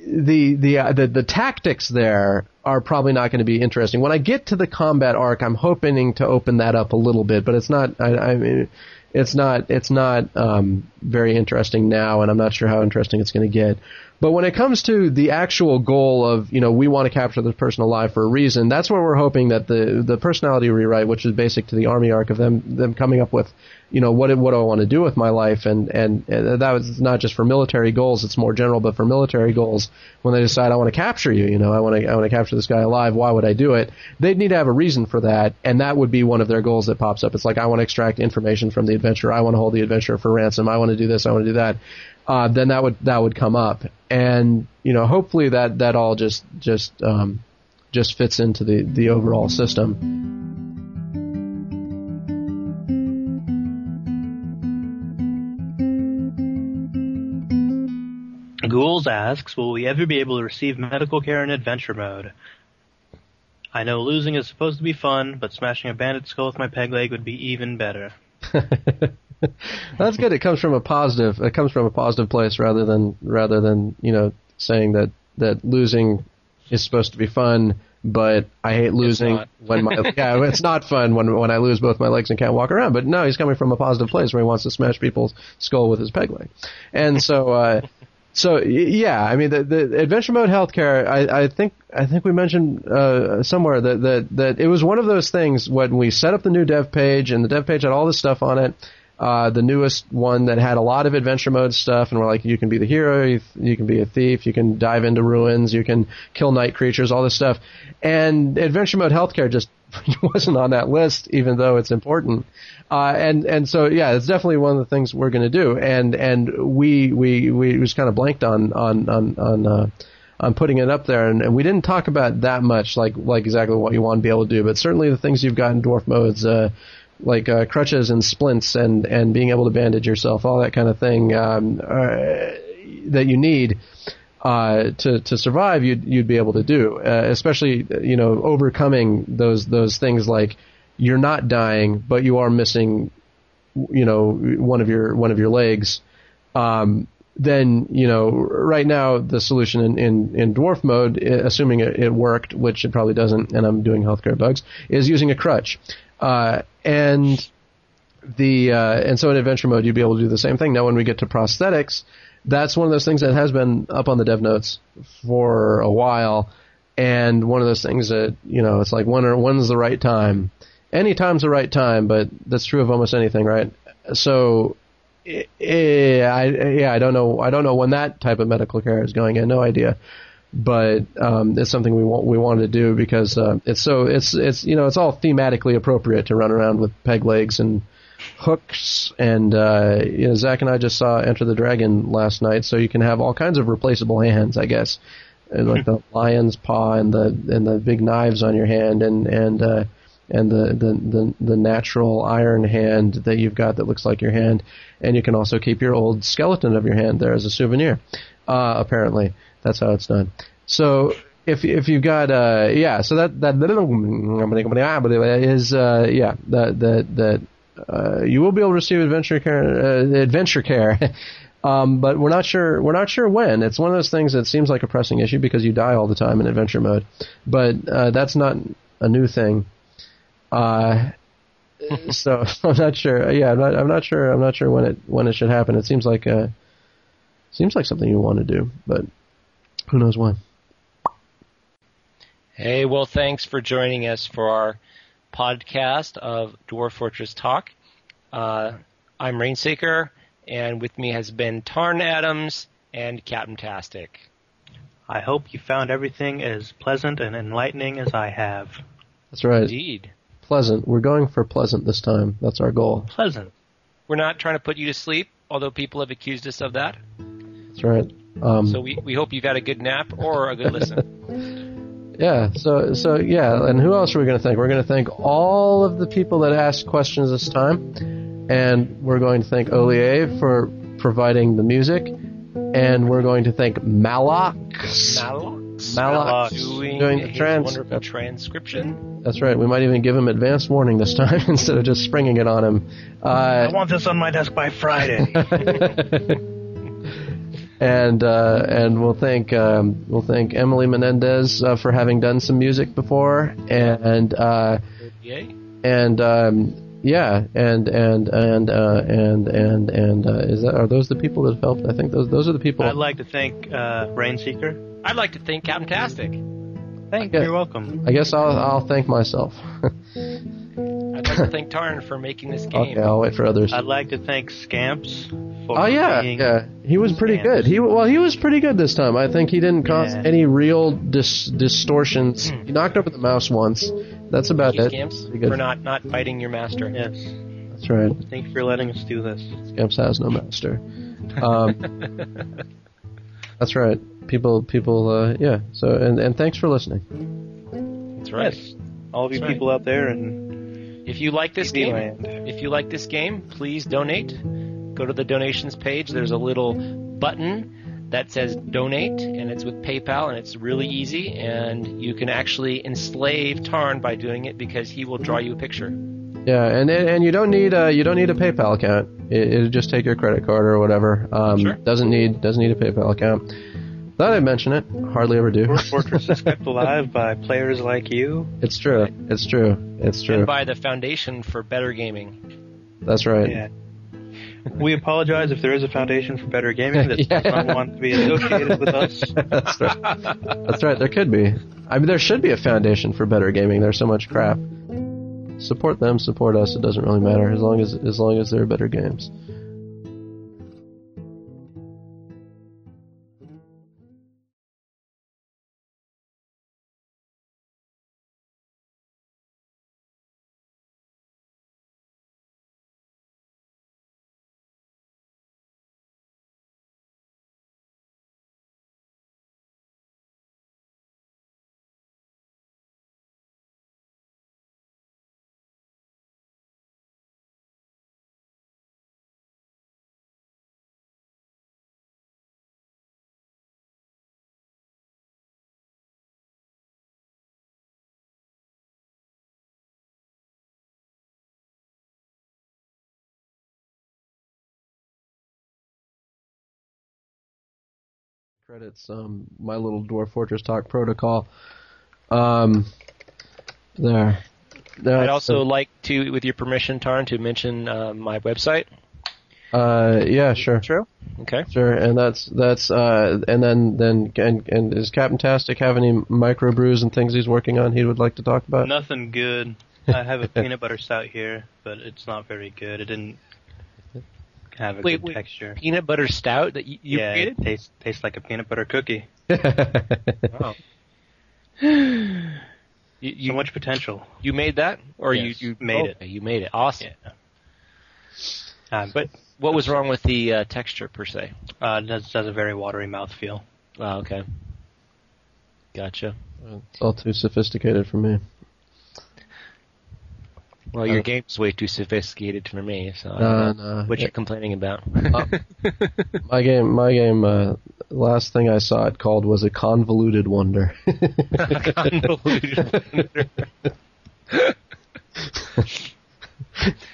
the the, uh, the the tactics there are probably not going to be interesting. When I get to the combat arc, I'm hoping to open that up a little bit, but it's not. I, I mean, it's not it's not um, very interesting now, and I'm not sure how interesting it's going to get. But when it comes to the actual goal of, you know, we want to capture this person alive for a reason, that's where we're hoping that the the personality rewrite, which is basic to the army arc of them them coming up with, you know, what what do I want to do with my life, and and, that was not just for military goals, it's more general, but for military goals, when they decide I want to capture you, you know, I want to I want to capture this guy alive, why would I do it? They'd need to have a reason for that, and that would be one of their goals that pops up. It's like I want to extract information from the adventurer, I want to hold the adventurer for ransom, I want to do this, I want to do that uh, then that would that would come up, and you know hopefully that that all just just um, just fits into the the overall system. Ghouls asks, will we ever be able to receive medical care in adventure mode? I know losing is supposed to be fun, but smashing a bandit skull with my peg leg would be even better. That's good. It comes from a positive. It comes from a positive place rather than rather than you know saying that that losing is supposed to be fun, but I hate losing when my yeah it's not fun when when I lose both my legs and can't walk around. But no, he's coming from a positive place where he wants to smash people's skull with his peg leg, and so. uh so yeah, I mean the, the adventure mode healthcare. I, I think I think we mentioned uh, somewhere that, that that it was one of those things when we set up the new dev page and the dev page had all this stuff on it. Uh, the newest one that had a lot of adventure mode stuff, and we're like, you can be the hero, you, you can be a thief, you can dive into ruins, you can kill night creatures, all this stuff. And adventure mode healthcare just wasn't on that list, even though it's important. Uh, and and so yeah, it's definitely one of the things we're going to do. And and we we we was kind of blanked on on on on. Uh, on putting it up there, and, and, we didn't talk about that much, like like exactly what you want to be able to do, but certainly the things you've got in dwarf modes, uh, like uh, crutches and splints, and and being able to bandage yourself, all that kind of thing um, uh, that you need uh, to to survive, you'd you'd be able to do, uh, especially you know overcoming those those things like you're not dying, but you are missing, you know, one of your one of your legs. Um, then you know right now the solution in, in, in dwarf mode, assuming it, it worked, which it probably doesn't, and I'm doing healthcare bugs, is using a crutch. Uh, and the uh, and so in adventure mode you'd be able to do the same thing. Now when we get to prosthetics, that's one of those things that has been up on the dev notes for a while, and one of those things that you know it's like when are, when's the right time? Any time's the right time, but that's true of almost anything, right? So. eh, eh, I yeah I don't know I don't know when that type of medical care is going in no idea but um, it's something we want we wanted to do because uh, it's so it's it's you know it's all thematically appropriate to run around with peg legs and hooks. And uh, you know Zach and I just saw Enter the Dragon last night, so you can have all kinds of replaceable hands, I guess, And like the lion's paw and the and the big knives on your hand and and uh, and the, the the the natural iron hand that you've got that looks like your hand, and you can also keep your old skeleton of your hand there as a souvenir. Uh, apparently, that's how it's done. So if if you've got uh yeah, so that that is uh yeah that that that uh, you will be able to receive adventure care uh, adventure care. Um, but we're not sure. We're not sure when. It's one of those things that seems like a pressing issue because you die all the time in adventure mode. But uh, that's not a new thing. Uh, so I'm not sure. Yeah, I'm not, I'm not sure. I'm not sure when it when it should happen. It seems like uh, seems like something you want to do, but who knows when. Hey, well, thanks for joining us for our podcast of Dwarf Fortress Talk. Uh, I'm Rainseeker, and with me has been Tarn Adams and Capntastic. I hope you found everything as pleasant and enlightening as I have. That's right. Indeed. Pleasant. We're going for pleasant this time. That's our goal. Pleasant. We're not trying to put you to sleep, although people have accused us of that. That's right. Um, So we, we hope you've had a good nap or a good listen. Yeah. So so yeah. And who else are we going to thank? We're going to thank all of the people that asked questions this time, and we're going to thank Olier for providing the music, and we're going to thank Malox. Malox. Malox doing, doing the his trans- wonderful transcription. That's right. We might even give him advance warning this time instead of just springing it on him. I Uh, want this on my desk by Friday. and uh, and we'll thank um, we'll thank Emily Menendez uh, for having done some music before, and uh, and um, yeah, and and and uh, and and and uh, is that are those the people that have helped? I think those those are the people. I'd like to thank uh, Rainseeker. I'd like to thank Capntastic. Thank you. You're welcome. I guess I'll I'll thank myself. I'd like to thank Tarn for making this game. okay, I'll wait for others. I'd like to thank Scamps for Oh yeah, being yeah. He was pretty Scamps. good. He well, he was pretty good this time. I think he didn't cause Yeah. any real dis- distortions. he knocked over the mouse once. That's about Thank it. Scamps, for not, not fighting your master. Yes. That's right. Thank you for letting us do this. Scamps has no master. Um, that's right. People, people, uh, yeah. So, and and thanks for listening. That's right. Yes. All of you That's right. people out there and If you like this game, if you like this game, please donate. Go to the donations page. There's a little button that says donate, and it's with PayPal, and it's really easy. And you can actually enslave Tarn by doing it because he will draw you a picture. Yeah, and and and you don't need a you don't need a PayPal account. It, it'll just take your credit card or whatever. Um, Sure. Doesn't need doesn't need a PayPal account. Thought I'd mention it. Hardly ever do. Dwarf Fortress is kept alive by players like you. it's true. It's true. It's true. And by the Foundation for Better Gaming. That's right. Yeah. We apologize if there is a foundation for better gaming that Yeah. does not want to be associated with us. That's right. That's right. There could be. I mean, there should be a foundation for better gaming. There's so much crap. Support them. Support us. It doesn't really matter as long as as long as there are better games. Credits um, my little Dwarf Fortress Talk protocol. Um, there. there. I'd also like to, with your permission, Tarn, to mention uh, my website. Uh, yeah, sure. True. Okay. Sure, and that's that's uh, and then then and and does Capntastic have any microbrews and things he's working on he would like to talk about? Nothing good. I have a peanut butter stout here, but it's not very good. It didn't have a Wait, good wait. texture. Peanut butter stout that you, you yeah, created? it tastes tastes like a peanut butter cookie. Wow. You, you, so much potential. you made that, or Yes, you you made it. You made it. Awesome. Yeah. Um, But what was wrong with the uh, texture per se? uh, it does, does a very watery mouthfeel. Oh, okay. Gotcha. all too sophisticated for me. Well, your Uh, game's way too sophisticated for me, so I don't know no. what you're complaining about. My game, my game. Uh, last thing I saw it called was a convoluted wonder. Convoluted. wonder.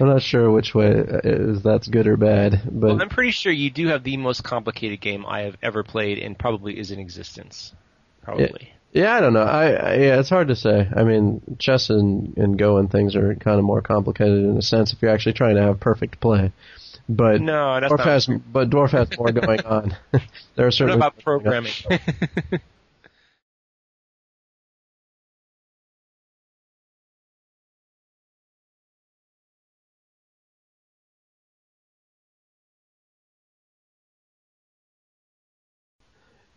I'm not sure which way is that's good or bad, but well, I'm pretty sure you do have the most complicated game I have ever played, and probably is in existence. Probably. Yeah, I don't know. I, I yeah, it's hard to say. I mean, chess and and Go and things are kind of more complicated in a sense if you're actually trying to have perfect play. But No, that's Dwarf not has, but Dwarf has more going on. there are What certain about programming?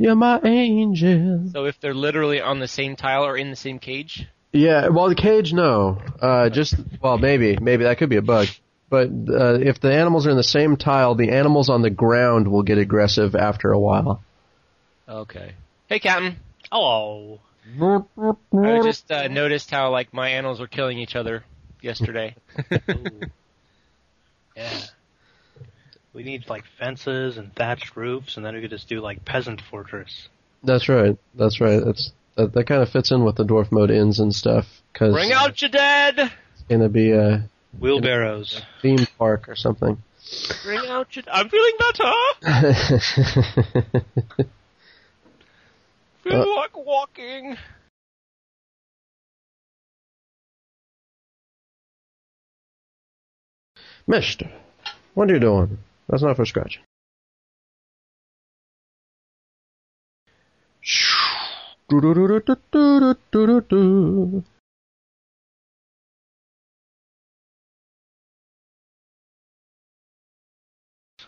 You're my angel. so if they're literally on the same tile or in the same cage, Yeah, well, the cage, no. Uh, just well, maybe, maybe that could be a bug. But uh, if the animals are in the same tile, the animals on the ground will get aggressive after a while. okay. Hey, Captain. Hello. I just uh, noticed how like my animals were killing each other yesterday. Yeah. We need like fences and thatched roofs, and then we could just do like peasant fortress. That's right. That's right. That's that, that kind of fits in with the dwarf mode inns and stuff because Bring out your dead. it's gonna be a Wheelbarrows. theme park or something. Bring out your. I'm feeling better. Feel Uh, like walking. Mister, what are you doing? That's not from scratch.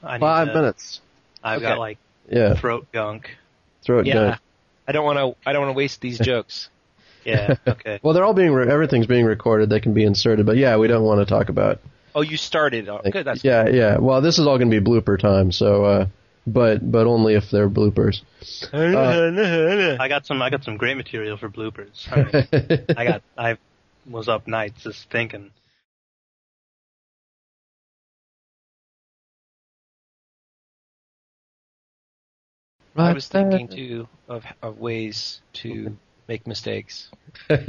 Five to, minutes. I've okay. got like yeah. throat gunk. Throat yeah. gunk. I don't want to. I don't want to waste these jokes. Yeah. Okay. well, they're all being. Re- everything's being recorded. They can be inserted. But yeah, we don't want to talk about Oh, you started. Oh, good. That's yeah, yeah. Well, this is all going to be blooper time, so uh, but but only if they're bloopers. I got some. I got some great material for bloopers. I, mean, I got. I was up nights just thinking. I was thinking too of of ways to make mistakes. of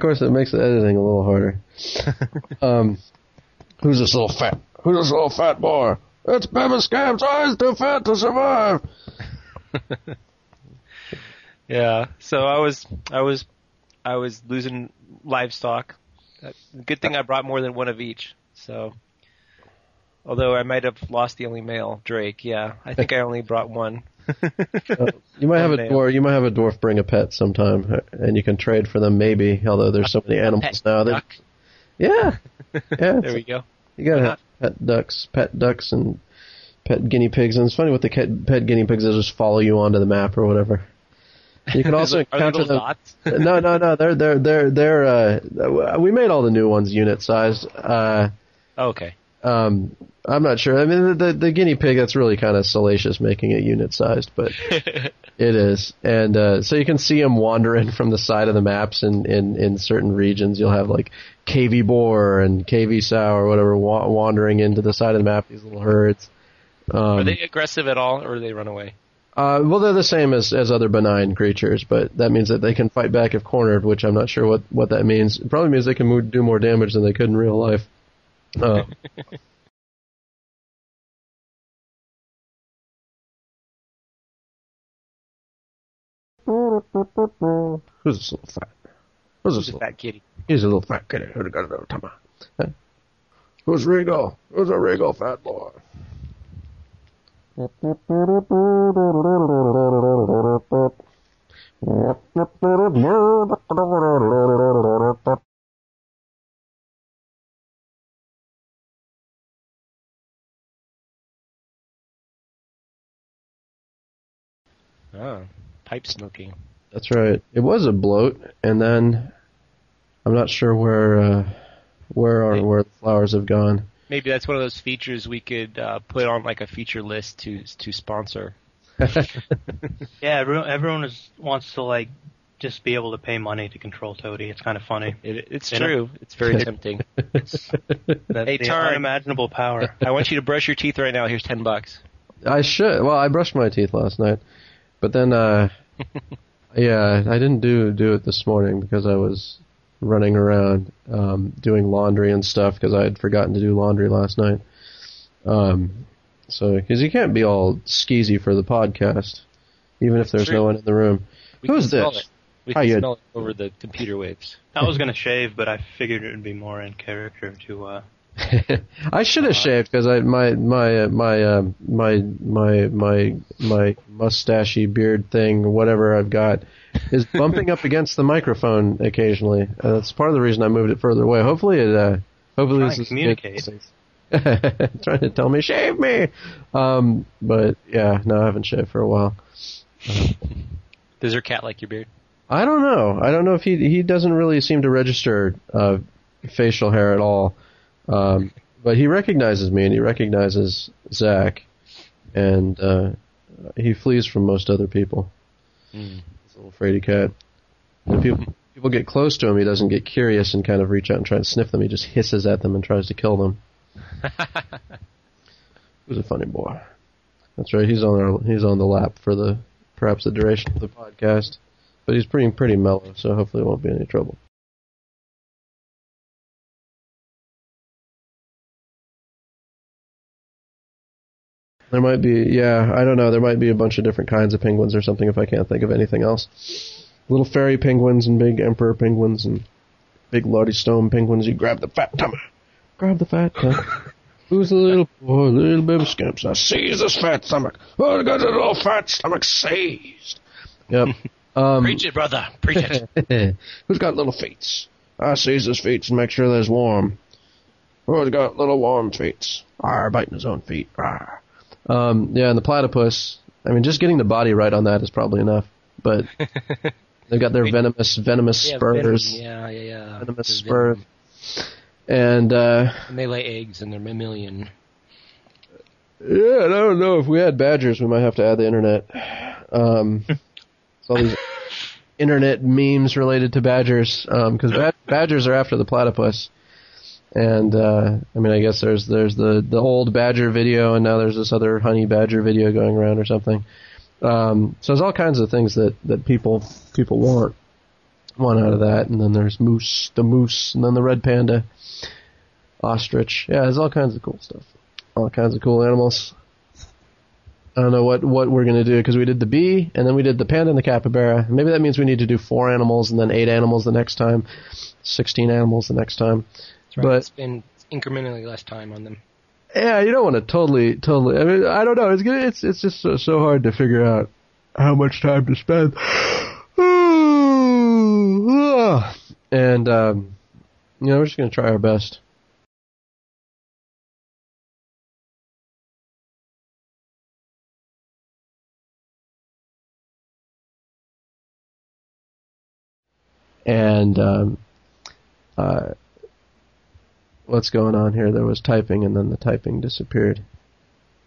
course, it makes the editing a little harder. um, who's this little fat? Who's this little fat boy? It's Bama Scam's eyes too fat to survive. Yeah. So I was I was I was losing livestock. Uh, Good thing I brought more than one of each. So although I might have lost the only male, Drake, yeah. I think I only brought one. You might have a dwarf. You might have a dwarf bring a pet sometime, uh, and you can trade for them. Maybe, although there's so many animals Pet now. That, duck. yeah, yeah. There we go. You gotta have pet ducks, pet ducks, and pet guinea pigs. And it's funny with the cat, pet guinea pigs; they just follow you onto the map or whatever. You can also encounter them. no, no, no. They're they're they're they're. Uh, we made all the new ones unit sized. Uh, Okay. um, I'm not sure. I mean, the the guinea pig that's really kind of salacious making it unit sized, but it is. And uh, so you can see them wandering from the side of the maps in in in certain regions. You'll have like cavy boar and cavy sow or whatever wa- wandering into the side of the map. These little herds. Um, Are they aggressive at all, or do they run away? uh, well, they're the same as, as other benign creatures, but that means that they can fight back if cornered, which I'm not sure what, what that means. It probably means they can move, do more damage than they could in real life. Uh, Who's this little fat? Who's this little fat kitty? He's a little fat kitty. who'd have got it over time. Huh? Who's Regal? Who's a Regal fat boy? Oh, pipe smoking. That's right. It was a bloat, and then I'm not sure where uh, where are where the flowers have gone. Maybe that's one of those features we could uh, put on like a feature list to to sponsor. Yeah, everyone, everyone is, wants to like just be able to pay money to control Toady. It's kind of funny. It, it's You know? true. It's very tempting. That Hey, the Tarn. unimaginable power. I want you to brush your teeth right now. Here's ten bucks. I should. Well, I brushed my teeth last night, but then, uh, yeah, I didn't do do it this morning because I was running around um, doing laundry and stuff because I had forgotten to do laundry last night. Um, so because you can't be all skeezy for the podcast, even if there's True. no one in the room. We Who's can smell this? It. We How can you- smell it over the computer waves. I was gonna shave, but I figured it would be more in character to. uh I should have shaved because I my my uh, my um my my my my mustachy beard thing, whatever I've got, is bumping up against the microphone occasionally. Uh, that's part of the reason I moved it further away. Hopefully it. Uh, hopefully this is communicate. trying to tell me shave me. Um, but yeah, no, I haven't shaved for a while. Does your cat like your beard? I don't know. I don't know if he he doesn't really seem to register uh, facial hair at all. Um, but he recognizes me and he recognizes Zach, and uh, he flees from most other people. Mm. He's a little fraidy cat. If people people get close to him, he doesn't get curious and kind of reach out and try and sniff them. He just hisses at them and tries to kill them. He was a funny boy. That's right. He's on our, he's on the lap for the perhaps the duration of the podcast, but he's pretty pretty mellow, so hopefully it won't be any trouble. There might be, yeah, I don't know. There might be a bunch of different kinds of penguins or something if I can't think of anything else. Little fairy penguins and big emperor penguins and big Lottie Stone penguins. You grab the fat tummy. Grab the fat tummy. Who's the little boy, little baby scamps? Now seize this fat stomach. Oh, I got a little fat stomach seized. Yep. Um, Preach it, brother. Preach it. Who's got little feet? I seize his feet and make sure they're warm. Who's got little warm feet? Arr, biting his own feet. Arr. Um, yeah, and the platypus. I mean, just getting the body right on that is probably enough. But they've got their venomous, venomous Yeah, spurs, venom. Yeah, yeah, yeah. venomous venom. and uh, And they lay eggs, and they're mammalian. Yeah, I don't know. If we had badgers, we might have to add the internet. Um, all these internet memes related to badgers, because bad- badgers are after the platypus. And uh, I mean, I guess there's there's the the old badger video, and now there's this other honey badger video going around or something. Um, so there's all kinds of things that that people people want want out of that, and then there's moose, the moose, and then the red panda, ostrich. Yeah, there's all kinds of cool stuff all kinds of cool animals. I don't know what, what we're gonna do because we did the bee and then we did the panda and the capybara. Maybe that means we need to do four animals and then eight animals the next time, sixteen animals the next time. Right. But- spend incrementally less time on them. Yeah, you don't want to totally, totally. I mean, I don't know. It's good. It's it's just so, so hard to figure out how much time to spend. and um, you know, we're just gonna try our best. And um, uh, what's going on here? There was typing, and then the typing disappeared.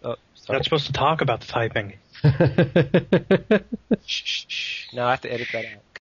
Oh, You're sorry. not supposed to talk about the typing. Shh, shh, shh. No, I have to edit that out.